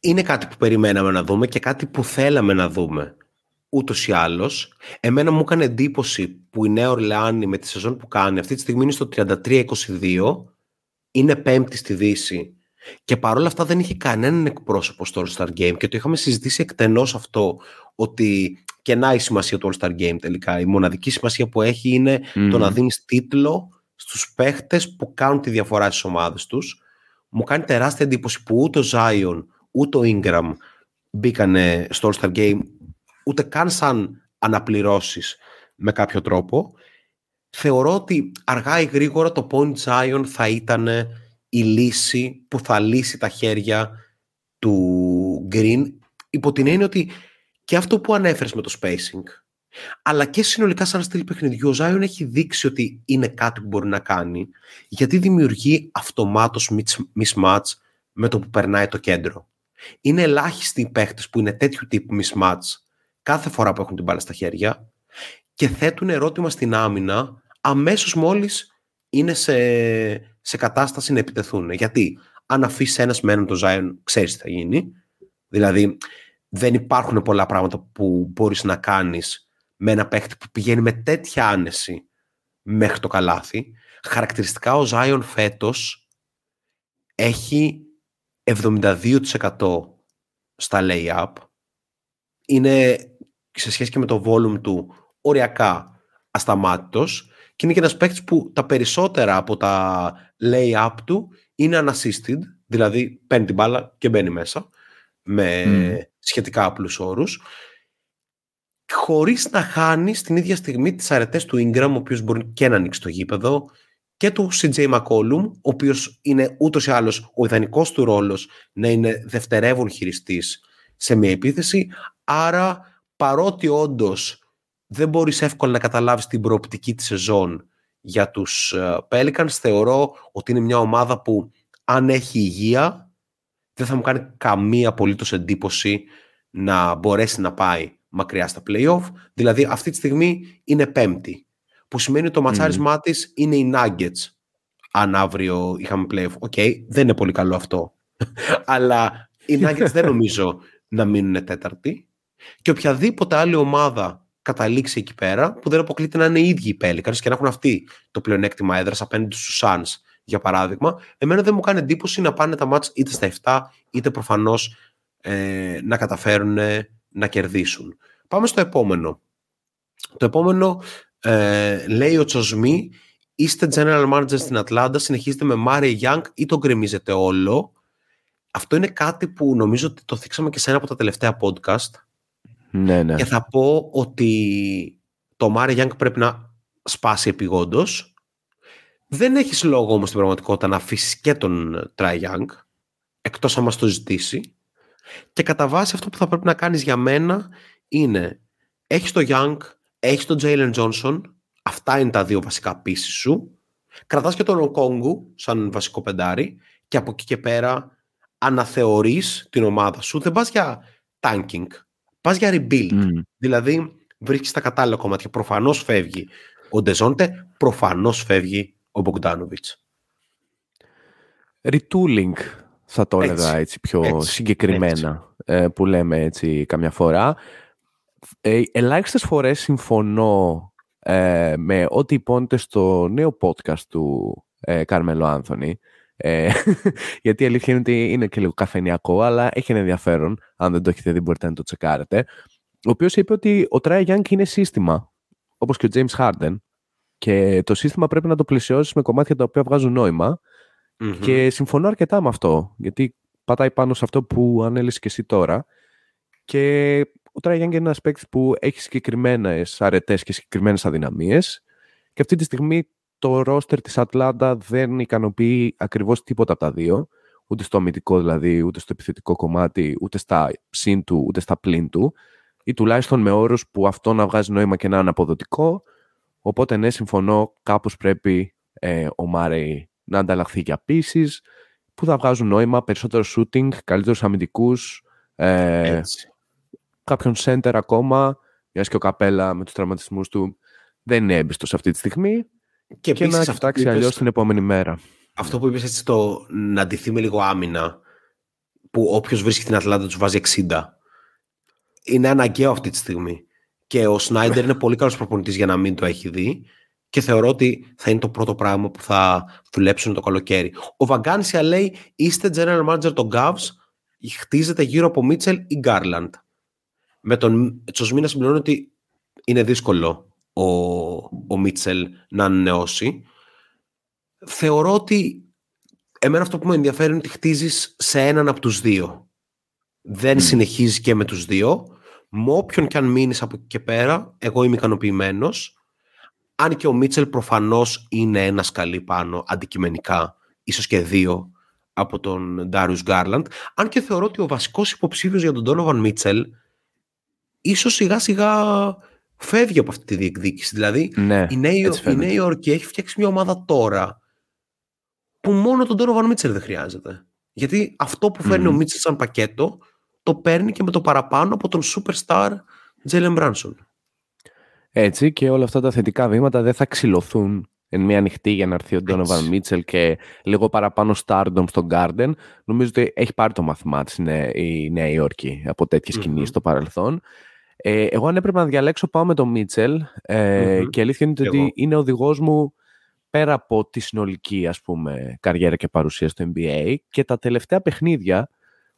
Είναι κάτι που περιμέναμε να δούμε και κάτι που θέλαμε να δούμε ούτως ή άλλως. Εμένα μου έκανε εντύπωση που η Νέα Ορλεάνη με τη σεζόν που κάνει αυτή τη στιγμή είναι στο 33-22 είναι πέμπτη στη Δύση και παρόλα αυτά δεν είχε κανέναν εκπρόσωπο στο All-Star Game και το είχαμε συζητήσει εκτενώς αυτό ότι και να η σημασία του All-Star Game τελικά. Η μοναδική σημασία που έχει είναι το να δίνεις τίτλο στους παίχτες που κάνουν τη διαφορά στις ομάδες τους. Μου κάνει τεράστια εντύπωση που ούτε ο Zion ούτε ο Ingram μπήκανε στο All-Star Game ούτε καν σαν αναπληρώσεις με κάποιο τρόπο θεωρώ ότι αργά ή γρήγορα το Point Zion θα ήταν η λύση που θα λύσει τα χέρια του Green υπό την έννοια ότι και αυτό που ανέφερες με το spacing αλλά και συνολικά σαν στυλ παιχνιδιού ο Zion έχει δείξει ότι είναι κάτι που μπορεί να κάνει γιατί δημιουργεί αυτομάτως mismatch με το που περνάει το κέντρο. Είναι ελάχιστοι οι παίχτες που είναι τέτοιου τύπου mismatch κάθε φορά που έχουν την μπάλα στα χέρια και θέτουν ερώτημα στην άμυνα αμέσως μόλις είναι σε, σε κατάσταση να επιτεθούν. Γιατί αν αφήσει ένας με έναν το Zion, ξέρεις τι θα γίνει. Δηλαδή, δεν υπάρχουν πολλά πράγματα που μπορείς να κάνεις με ένα παίχτη που πηγαίνει με τέτοια άνεση μέχρι το καλάθι. Χαρακτηριστικά ο Ζάιον φέτος έχει 72% στα lay-up. Είναι σε σχέση και με το volume του οριακά ασταμάτητος και είναι και ένας παίκτης που τα περισσότερα από τα lay-up του είναι unassisted, δηλαδή παίρνει την μπάλα και μπαίνει μέσα με σχετικά απλούς όρους χωρίς να χάνει την ίδια στιγμή τις αρετές του Ingram, ο οποίος μπορεί και να ανοίξει το γήπεδο και του CJ McCollum, ο οποίος είναι ούτως ή άλλως ο ιδανικός του ρόλος να είναι δευτερεύον χειριστής σε μια επίθεση, άρα παρότι όντως δεν μπορείς εύκολα να καταλάβεις την προοπτική της σεζόν για τους ε, Pelicans, θεωρώ ότι είναι μια ομάδα που αν έχει υγεία δεν θα μου κάνει καμία απολύτως εντύπωση να μπορέσει να πάει μακριά στα play-off. Δηλαδή αυτή τη στιγμή είναι πέμπτη. Που σημαίνει ότι το ματσάρισμά mm. είναι οι Nuggets. Αν αύριο είχαμε play-off. Οκ, okay, δεν είναι πολύ καλό αυτό. (laughs) Αλλά οι Nuggets δεν (laughs) νομίζω να μείνουν τέταρτη. Και οποιαδήποτε άλλη ομάδα καταλήξει εκεί πέρα, που δεν αποκλείται να είναι οι ίδιοι οι Pelicans και να έχουν αυτοί το πλεονέκτημα έδρας απέναντι στους Suns, για παράδειγμα, εμένα δεν μου κάνει εντύπωση να πάνε τα μάτς είτε στα 7, είτε προφανώς ε, να καταφέρουν να κερδίσουν. Πάμε στο επόμενο. Το επόμενο ε, λέει ο Τσοσμή, είστε general manager στην Ατλάντα, συνεχίζετε με Μάρεϊ-Young ή το γκρεμίζετε όλο. Αυτό είναι κάτι που νομίζω ότι το θίξαμε και σε ένα από τα τελευταία podcast. Ναι, ναι. Και θα πω ότι το Μάρεϊ-Young πρέπει να σπάσει επειγόντως. Δεν έχεις λόγο όμως στην πραγματικότητα να αφήσεις και τον Trae Young, εκτός αν μας το ζητήσει. Και κατά βάση αυτό που θα πρέπει να κάνεις για μένα είναι έχεις το Young, έχεις τον Jalen Johnson, αυτά είναι τα δύο βασικά πίσει σου. Κρατάς και τον Οκόγκου σαν βασικό πεντάρι και από εκεί και πέρα αναθεωρείς την ομάδα σου. Δεν πας για tanking, πας για rebuild. Δηλαδή βρίσκεις τα κατάλληλα κομμάτια. Προφανώς φεύγει ο Ντεζόντε, προφανώς φεύγει ο Μπογκδάνοβιτς. Retooling θα το έλεγα έτσι, πιο συγκεκριμένα ε, που λέμε έτσι καμιά φορά. Ε, ελάχιστες φορές συμφωνώ ε, με ό,τι υπόνεται στο νέο podcast του ε, Κάρμελο Άνθονη. Ε, (laughs) γιατί η αλήθεια είναι ότι είναι και λίγο καφενιακό, αλλά έχει ένα ενδιαφέρον. Αν δεν το έχετε δει, μπορείτε να το τσεκάρετε. Ο οποίος είπε ότι ο Τράι Young είναι σύστημα, όπως και ο James Harden. Και το σύστημα πρέπει να το πλησιώσεις με κομμάτια τα οποία βγάζουν Και συμφωνώ αρκετά με αυτό. Γιατί πατάει πάνω σε αυτό που ανέλυσες και εσύ τώρα. Και ο Trae Young είναι ένας παίκτης που έχει συγκεκριμένες αρετές και συγκεκριμένες αδυναμίες. Και αυτή τη στιγμή το ρόστερ της Ατλάντα δεν ικανοποιεί ακριβώς τίποτα από τα δύο, ούτε στο αμυντικό δηλαδή, ούτε στο επιθετικό κομμάτι, ούτε στα συν του, ούτε στα πλήν του, ή τουλάχιστον με όρους που αυτό να βγάζει νόημα και να είναι αποδοτικό. Οπότε ναι, συμφωνώ, κάπως πρέπει ε, ο Μάρεϊ να ανταλλαχθεί για pieces που θα βγάζουν νόημα, περισσότερο shooting, καλύτερους αμυντικούς, ε, κάποιον center ακόμα, μιας και ο Καπέλα με τους τραυματισμούς του δεν είναι έμπιστος αυτή τη στιγμή. Και, και να κοιτάξει αλλιώς την επόμενη μέρα. Αυτό που είπες έτσι το να ντυθεί με λίγο άμυνα, που όποιος βρίσκει την Ατλάντα τους βάζει 60. Είναι αναγκαίο αυτή τη στιγμή. Και ο Σνάιντερ είναι πολύ καλός προπονητής για να μην το έχει δει. Και θεωρώ ότι θα είναι το πρώτο πράγμα που θα δουλέψουν το καλοκαίρι. Ο Βαγκάνσια λέει: Είστε general manager των Gavs, χτίζετε γύρω από Μίτσελ ή Γκάρλαντ. Με τον Τσοσμίνα συμπληρώνει ότι είναι δύσκολο ο, ο Μίτσελ να ανανεώσει. Θεωρώ ότι εμένα αυτό που με ενδιαφέρει είναι ότι χτίζεις σε έναν από τους δύο. Δεν mm. συνεχίζεις και με τους δύο. Με όποιον και αν μείνεις από εκεί και πέρα, εγώ είμαι ικανοποιημένος. Αν και ο Μίτσελ προφανώς είναι ένα σκαλί πάνω αντικειμενικά, ίσως και δύο από τον Ντάριους Γκάρλαντ. Αν και θεωρώ ότι ο βασικός υποψήφιος για τον Donovan Μίτσελ ίσως σιγά σιγά φεύγει από αυτή τη διεκδίκηση. Δηλαδή ναι, η, Νέα, Υόρκη έχει φτιάξει μια ομάδα τώρα που μόνο τον Donovan Μίτσελ δεν χρειάζεται. Γιατί αυτό που φέρνει ο Μίτσελ σαν πακέτο το παίρνει και με το παραπάνω από τον superstar Jalen Branson. Έτσι και όλα αυτά τα θετικά βήματα δεν θα ξυλωθούν εν μία ανοιχτή για να έρθει ο Donovan Mitchell και λίγο παραπάνω stardom στο Garden. Νομίζω ότι έχει πάρει το μαθημά της η Νέα Υόρκη από τέτοιες mm-hmm. κινήσεις στο παρελθόν. Ε, εγώ αν έπρεπε να διαλέξω πάω με τον Μίτσελ ε, και αλήθεια είναι ότι είναι ο οδηγός μου πέρα από τη συνολική ας πούμε, καριέρα και παρουσία στο NBA και τα τελευταία παιχνίδια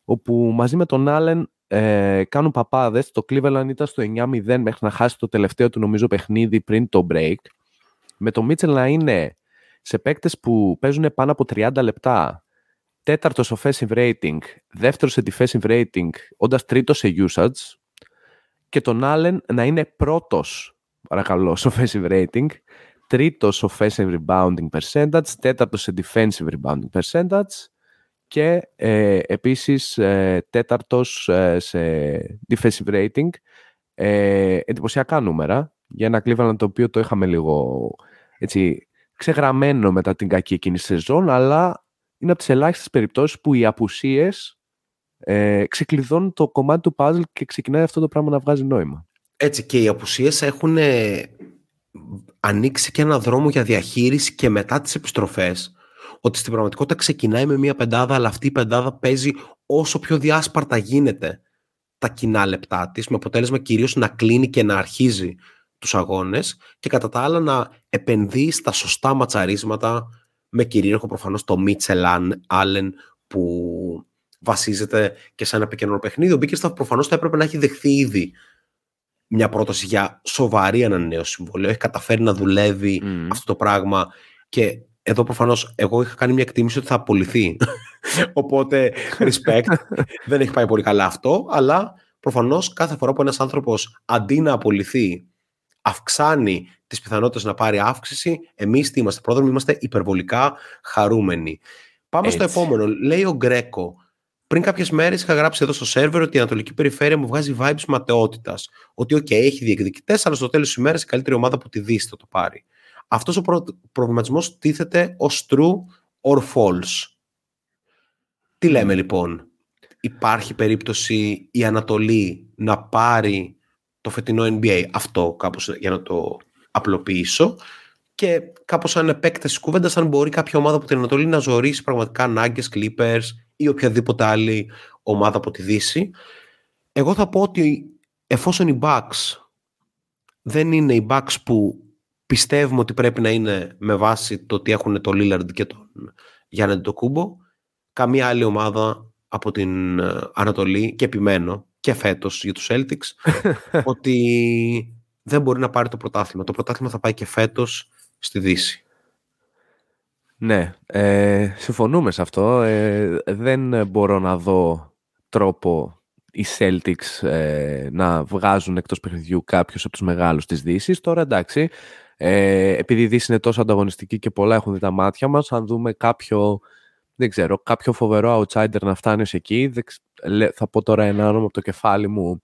όπου μαζί με τον Άλεν ε, κάνουν παπάδες. Το Cleveland ήταν στο 9-0 μέχρι να χάσει το τελευταίο του νομίζω παιχνίδι πριν το break. Με τον Μίτσελ να είναι σε παίκτες που παίζουν πάνω από 30 λεπτά, τέταρτος σε offensive rating, δεύτερος σε defensive rating, όντας τρίτος σε usage, και τον Allen να είναι πρώτος, παρακαλώ, σε offensive rating, τρίτος offensive rebounding percentage, τέταρτος σε defensive rebounding percentage και ε, επίσης ε, τέταρτος ε, σε defensive rating. Ε, εντυπωσιακά νούμερα για ένα Cleveland το οποίο το είχαμε λίγο έτσι, ξεγραμμένο μετά την κακή εκείνη σεζόν, αλλά είναι από τις ελάχιστες περιπτώσεις που οι απουσίες ε, ξεκλειδώνουν το κομμάτι του puzzle και ξεκινάει αυτό το πράγμα να βγάζει νόημα. Έτσι και οι απουσίες έχουν ανοίξει και ένα δρόμο για διαχείριση και μετά τις επιστροφές ότι στην πραγματικότητα ξεκινάει με μια πεντάδα αλλά αυτή η πεντάδα παίζει όσο πιο διάσπαρτα γίνεται τα κοινά λεπτά της, με αποτέλεσμα κυρίως να κλείνει και να αρχίζει τους αγώνες και κατά τα άλλα να επενδύει στα σωστά ματσαρίσματα με κυρίαρχο προφανώς το Μίτσελ Άλεν που βασίζεται και σε ένα επικοινωνικό παιχνίδι. Ο Μπίκερσταφ προφανώς θα έπρεπε να έχει δεχθεί ήδη μια πρόταση για σοβαρή ανανέωση συμβολέου. Έχει καταφέρει να δουλεύει αυτό το πράγμα και εδώ προφανώς εγώ είχα κάνει μια εκτίμηση ότι θα απολυθεί. (laughs) Οπότε, respect. δεν έχει πάει πολύ καλά αυτό, αλλά προφανώς κάθε φορά που ένας άνθρωπος αντί να απολυθεί αυξάνει τις πιθανότητες να πάρει αύξηση, εμείς τι είμαστε πρόδρομοι, είμαστε υπερβολικά χαρούμενοι. Πάμε στο επόμενο. Λέει ο Γκρέκο, πριν κάποιες μέρες είχα γράψει εδώ στο σερβερ ότι η Ανατολική Περιφέρεια μου βγάζει vibes ματαιότητας. Ότι, OK, έχει διεκδικητές, αλλά στο τέλος της ημέρας η καλύτερη ομάδα που τη Δύση θα το πάρει. Αυτός ο προ... προβληματισμός τίθεται ως true or false. Τι λέμε λοιπόν, υπάρχει περίπτωση η Ανατολή να πάρει το φετινό NBA, αυτό κάπως για να το απλοποιήσω, και κάπως σαν επέκταση κουβέντας αν μπορεί κάποια ομάδα από την Ανατολή να ζωρίσει πραγματικά Nuggets, Clippers, ή οποιαδήποτε άλλη ομάδα από τη Δύση. Εγώ θα πω ότι εφόσον οι Bucks δεν είναι οι Bucks που πιστεύουμε ότι πρέπει να είναι με βάση το ότι έχουν το Lillard και τον Γιάννη Κούμπο, καμία άλλη ομάδα από την ε, Ανατολή και επιμένω και φέτος για τους Celtics (laughs) ότι δεν μπορεί να πάρει το πρωτάθλημα. Το πρωτάθλημα θα πάει και φέτος στη Δύση. Ναι, ε, συμφωνούμε σε αυτό. Ε, δεν μπορώ να δω τρόπο οι Celtics ε, να βγάζουν εκτός παιχνιδιού κάποιους από τους μεγάλους της Δύσης. Τώρα εντάξει, ε, επειδή η Δύση είναι τόσο ανταγωνιστική και πολλά έχουν δει τα μάτια μας, αν δούμε κάποιο, δεν ξέρω, κάποιο φοβερό outsider να φτάνει ως εκεί, θα πω τώρα ένα όνομα από το κεφάλι μου,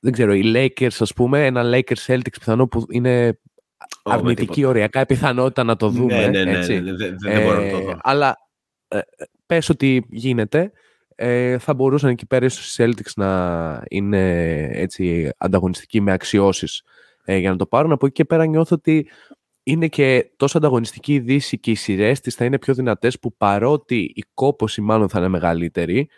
δεν ξέρω, οι Lakers ας πούμε, ένα Lakers Celtics πιθανό που είναι αρνητική οριακά πιθανότητα να το δούμε. Ναι, ναι, ναι, έτσι. ναι, δεν, δεν μπορώ να το δω. Αλλά ε, πες ότι γίνεται, ε, θα μπορούσαν εκεί πέρα οι Celtics να είναι έτσι ανταγωνιστικοί με αξιώσεις ε, για να το πάρουν. Από εκεί και πέρα νιώθω ότι είναι και τόσο ανταγωνιστική η Δύση και οι σειρές της θα είναι πιο δυνατές που παρότι η κόποση μάλλον θα είναι μεγαλύτερη,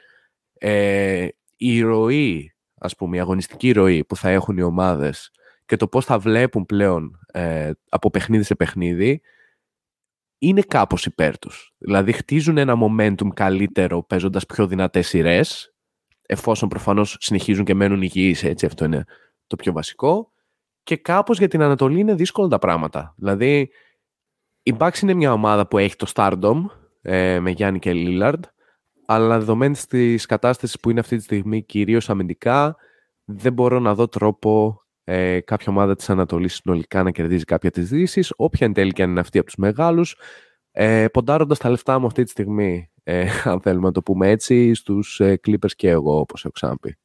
ε, η ροή, ας πούμε, η αγωνιστική ροή που θα έχουν οι ομάδες και το πώς θα βλέπουν πλέον ε, από παιχνίδι σε παιχνίδι είναι κάπως υπέρ τους. Δηλαδή χτίζουν ένα momentum καλύτερο παίζοντας πιο δυνατές σειρές, εφόσον προφανώς συνεχίζουν και μένουν υγιείς, έτσι αυτό είναι το πιο βασικό και κάπως για την Ανατολή είναι δύσκολα τα πράγματα. Δηλαδή η Bucks είναι μια ομάδα που έχει το Stardom ε, με Γιάννη και Lillard αλλά δεδομένης της κατάστασης που είναι αυτή τη στιγμή κυρίως αμυντικά δεν μπορώ να δω τρόπο ε, κάποια ομάδα της Ανατολής συνολικά να κερδίζει κάποια της Δύσης, όποια εν τέλει και αν είναι αυτή από τους μεγάλους, ε, ποντάροντας τα λεφτά μου αυτή τη στιγμή, ε, (laughs) αν θέλουμε να το πούμε έτσι, στους ε, Clippers και εγώ, όπως έχω ξαναπεί.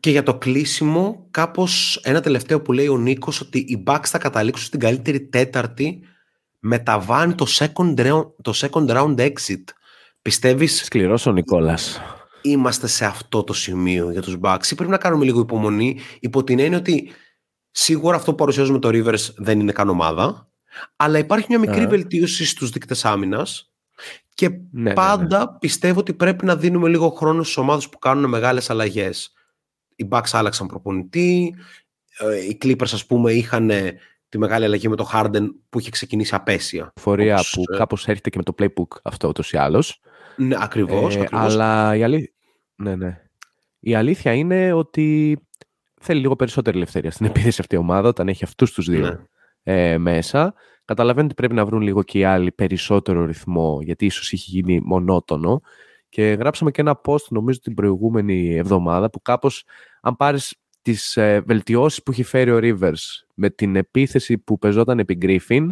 Και για το κλείσιμο, κάπως ένα τελευταίο που λέει ο Νίκος, ότι οι Bucks θα καταλήξουν στην καλύτερη τέταρτη, μεταβάνει το second round, το second round exit. Πιστεύεις... Σκληρός ο Νικόλας. Είμαστε σε αυτό το σημείο για τους Bucks ή πρέπει να κάνουμε λίγο υπομονή υπό την έννοια ότι Σίγουρα αυτό που παρουσιάζουμε το Rivers δεν είναι καν ομάδα. Αλλά υπάρχει μια μικρή βελτίωση στους δείκτες άμυνας και ναι, ναι, ναι. πάντα πιστεύω ότι πρέπει να δίνουμε λίγο χρόνο στις ομάδες που κάνουν μεγάλες αλλαγές. Οι Bucks άλλαξαν προπονητή, ε, οι Clippers ας πούμε είχαν τη μεγάλη αλλαγή με το Harden που είχε ξεκινήσει απέσια. Φορεία όπως, που ε... κάπως έρχεται και με το playbook αυτό ούτως ή άλλως. Ναι, ακριβώς, ε, ακριβώς. Αλλά η, αλή... ναι, ναι. η αλήθεια είναι ότι θέλει λίγο περισσότερη ελευθερία στην επίθεση αυτή η ομάδα όταν έχει αυτούς τους δύο ναι. ε, μέσα. Καταλαβαίνω ότι πρέπει να βρουν λίγο και οι άλλοι περισσότερο ρυθμό γιατί ίσως είχε γίνει μονότονο και γράψαμε και ένα post νομίζω την προηγούμενη εβδομάδα που κάπως αν πάρεις τις ε, βελτιώσεις που έχει φέρει ο Rivers με την επίθεση που πεζόταν επί Griffin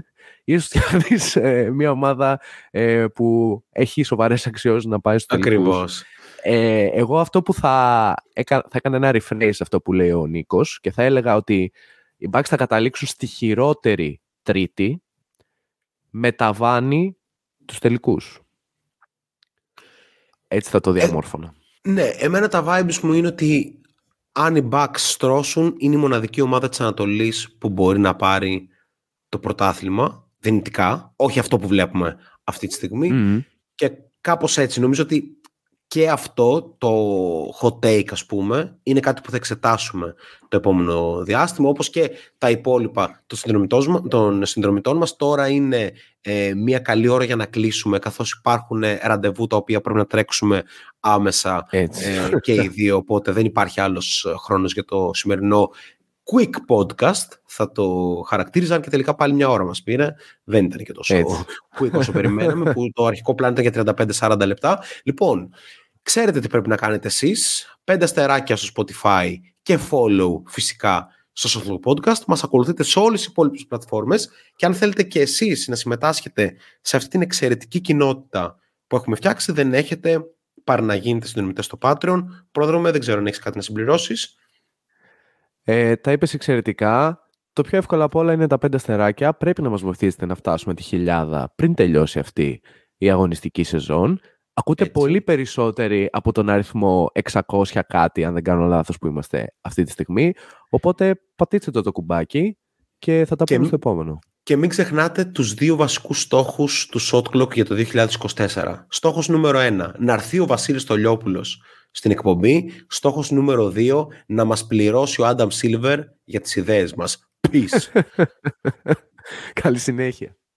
ίσως (laughs) φτιάχνεις ε, μια ομάδα ε, που έχει σοβαρές αξιώσεις να πάει στο Ακριβώς. Ε, εγώ αυτό που θα, έκα, θα έκανα ένα rephrase αυτό που λέει ο Νίκος και θα έλεγα ότι οι Bucks θα καταλήξουν στη χειρότερη τρίτη με ταβάνι τους τελικούς. Έτσι θα το ε, διαμόρφωνα. ναι, εμένα τα vibes μου είναι ότι αν οι Bucks στρώσουν είναι η μοναδική ομάδα της Ανατολής που μπορεί να πάρει το πρωτάθλημα δυνητικά, όχι αυτό που βλέπουμε αυτή τη στιγμή. Και κάπως έτσι. Νομίζω ότι και αυτό το hot take ας πούμε είναι κάτι που θα εξετάσουμε το επόμενο διάστημα όπως και τα υπόλοιπα των συνδρομητών, μας. Τώρα είναι ε, μια καλή ώρα για να κλείσουμε καθώς υπάρχουν ραντεβού τα οποία πρέπει να τρέξουμε άμεσα ε, και οι δύο. Οπότε δεν υπάρχει άλλος χρόνος για το σημερινό quick podcast. Θα το χαρακτήριζαν και τελικά πάλι μια ώρα μας πήρε. Δεν ήταν και τόσο Έτσι. quick όσο περιμέναμε (laughs) που το αρχικό πλάνο ήταν για 35-40 λεπτά. Λοιπόν Ξέρετε τι πρέπει να κάνετε εσείς. Πέντε αστεράκια στο Spotify και follow φυσικά στο Social Podcast. Μας ακολουθείτε σε όλες τις υπόλοιπες πλατφόρμες και αν θέλετε και εσείς να συμμετάσχετε σε αυτή την εξαιρετική κοινότητα που έχουμε φτιάξει, δεν έχετε πάρει να γίνετε συνδρομητές στο Patreon. Πρόδρομε, δεν ξέρω αν έχεις κάτι να συμπληρώσεις. Ε, τα είπες εξαιρετικά. Το πιο εύκολο από όλα είναι τα πέντε αστεράκια. Πρέπει να μας βοηθήσετε να φτάσουμε τη χιλιάδα πριν τελειώσει αυτή η αγωνιστική σεζόν. Ακούτε πολύ περισσότεροι από τον αριθμό 600 κάτι, αν δεν κάνω λάθος που είμαστε αυτή τη στιγμή. Οπότε πατήστε το το κουμπάκι και θα τα πούμε στο επόμενο. Και μην ξεχνάτε τους δύο βασικούς στόχους του Shot Clock για το 2024. Στόχος νούμερο 1, να έρθει ο Βασίλης Τολιόπουλος στην εκπομπή. Στόχος νούμερο 2, να μας πληρώσει ο Άνταμ Σίλβερ για τις ιδέες μας. Peace. (laughs) Καλή συνέχεια.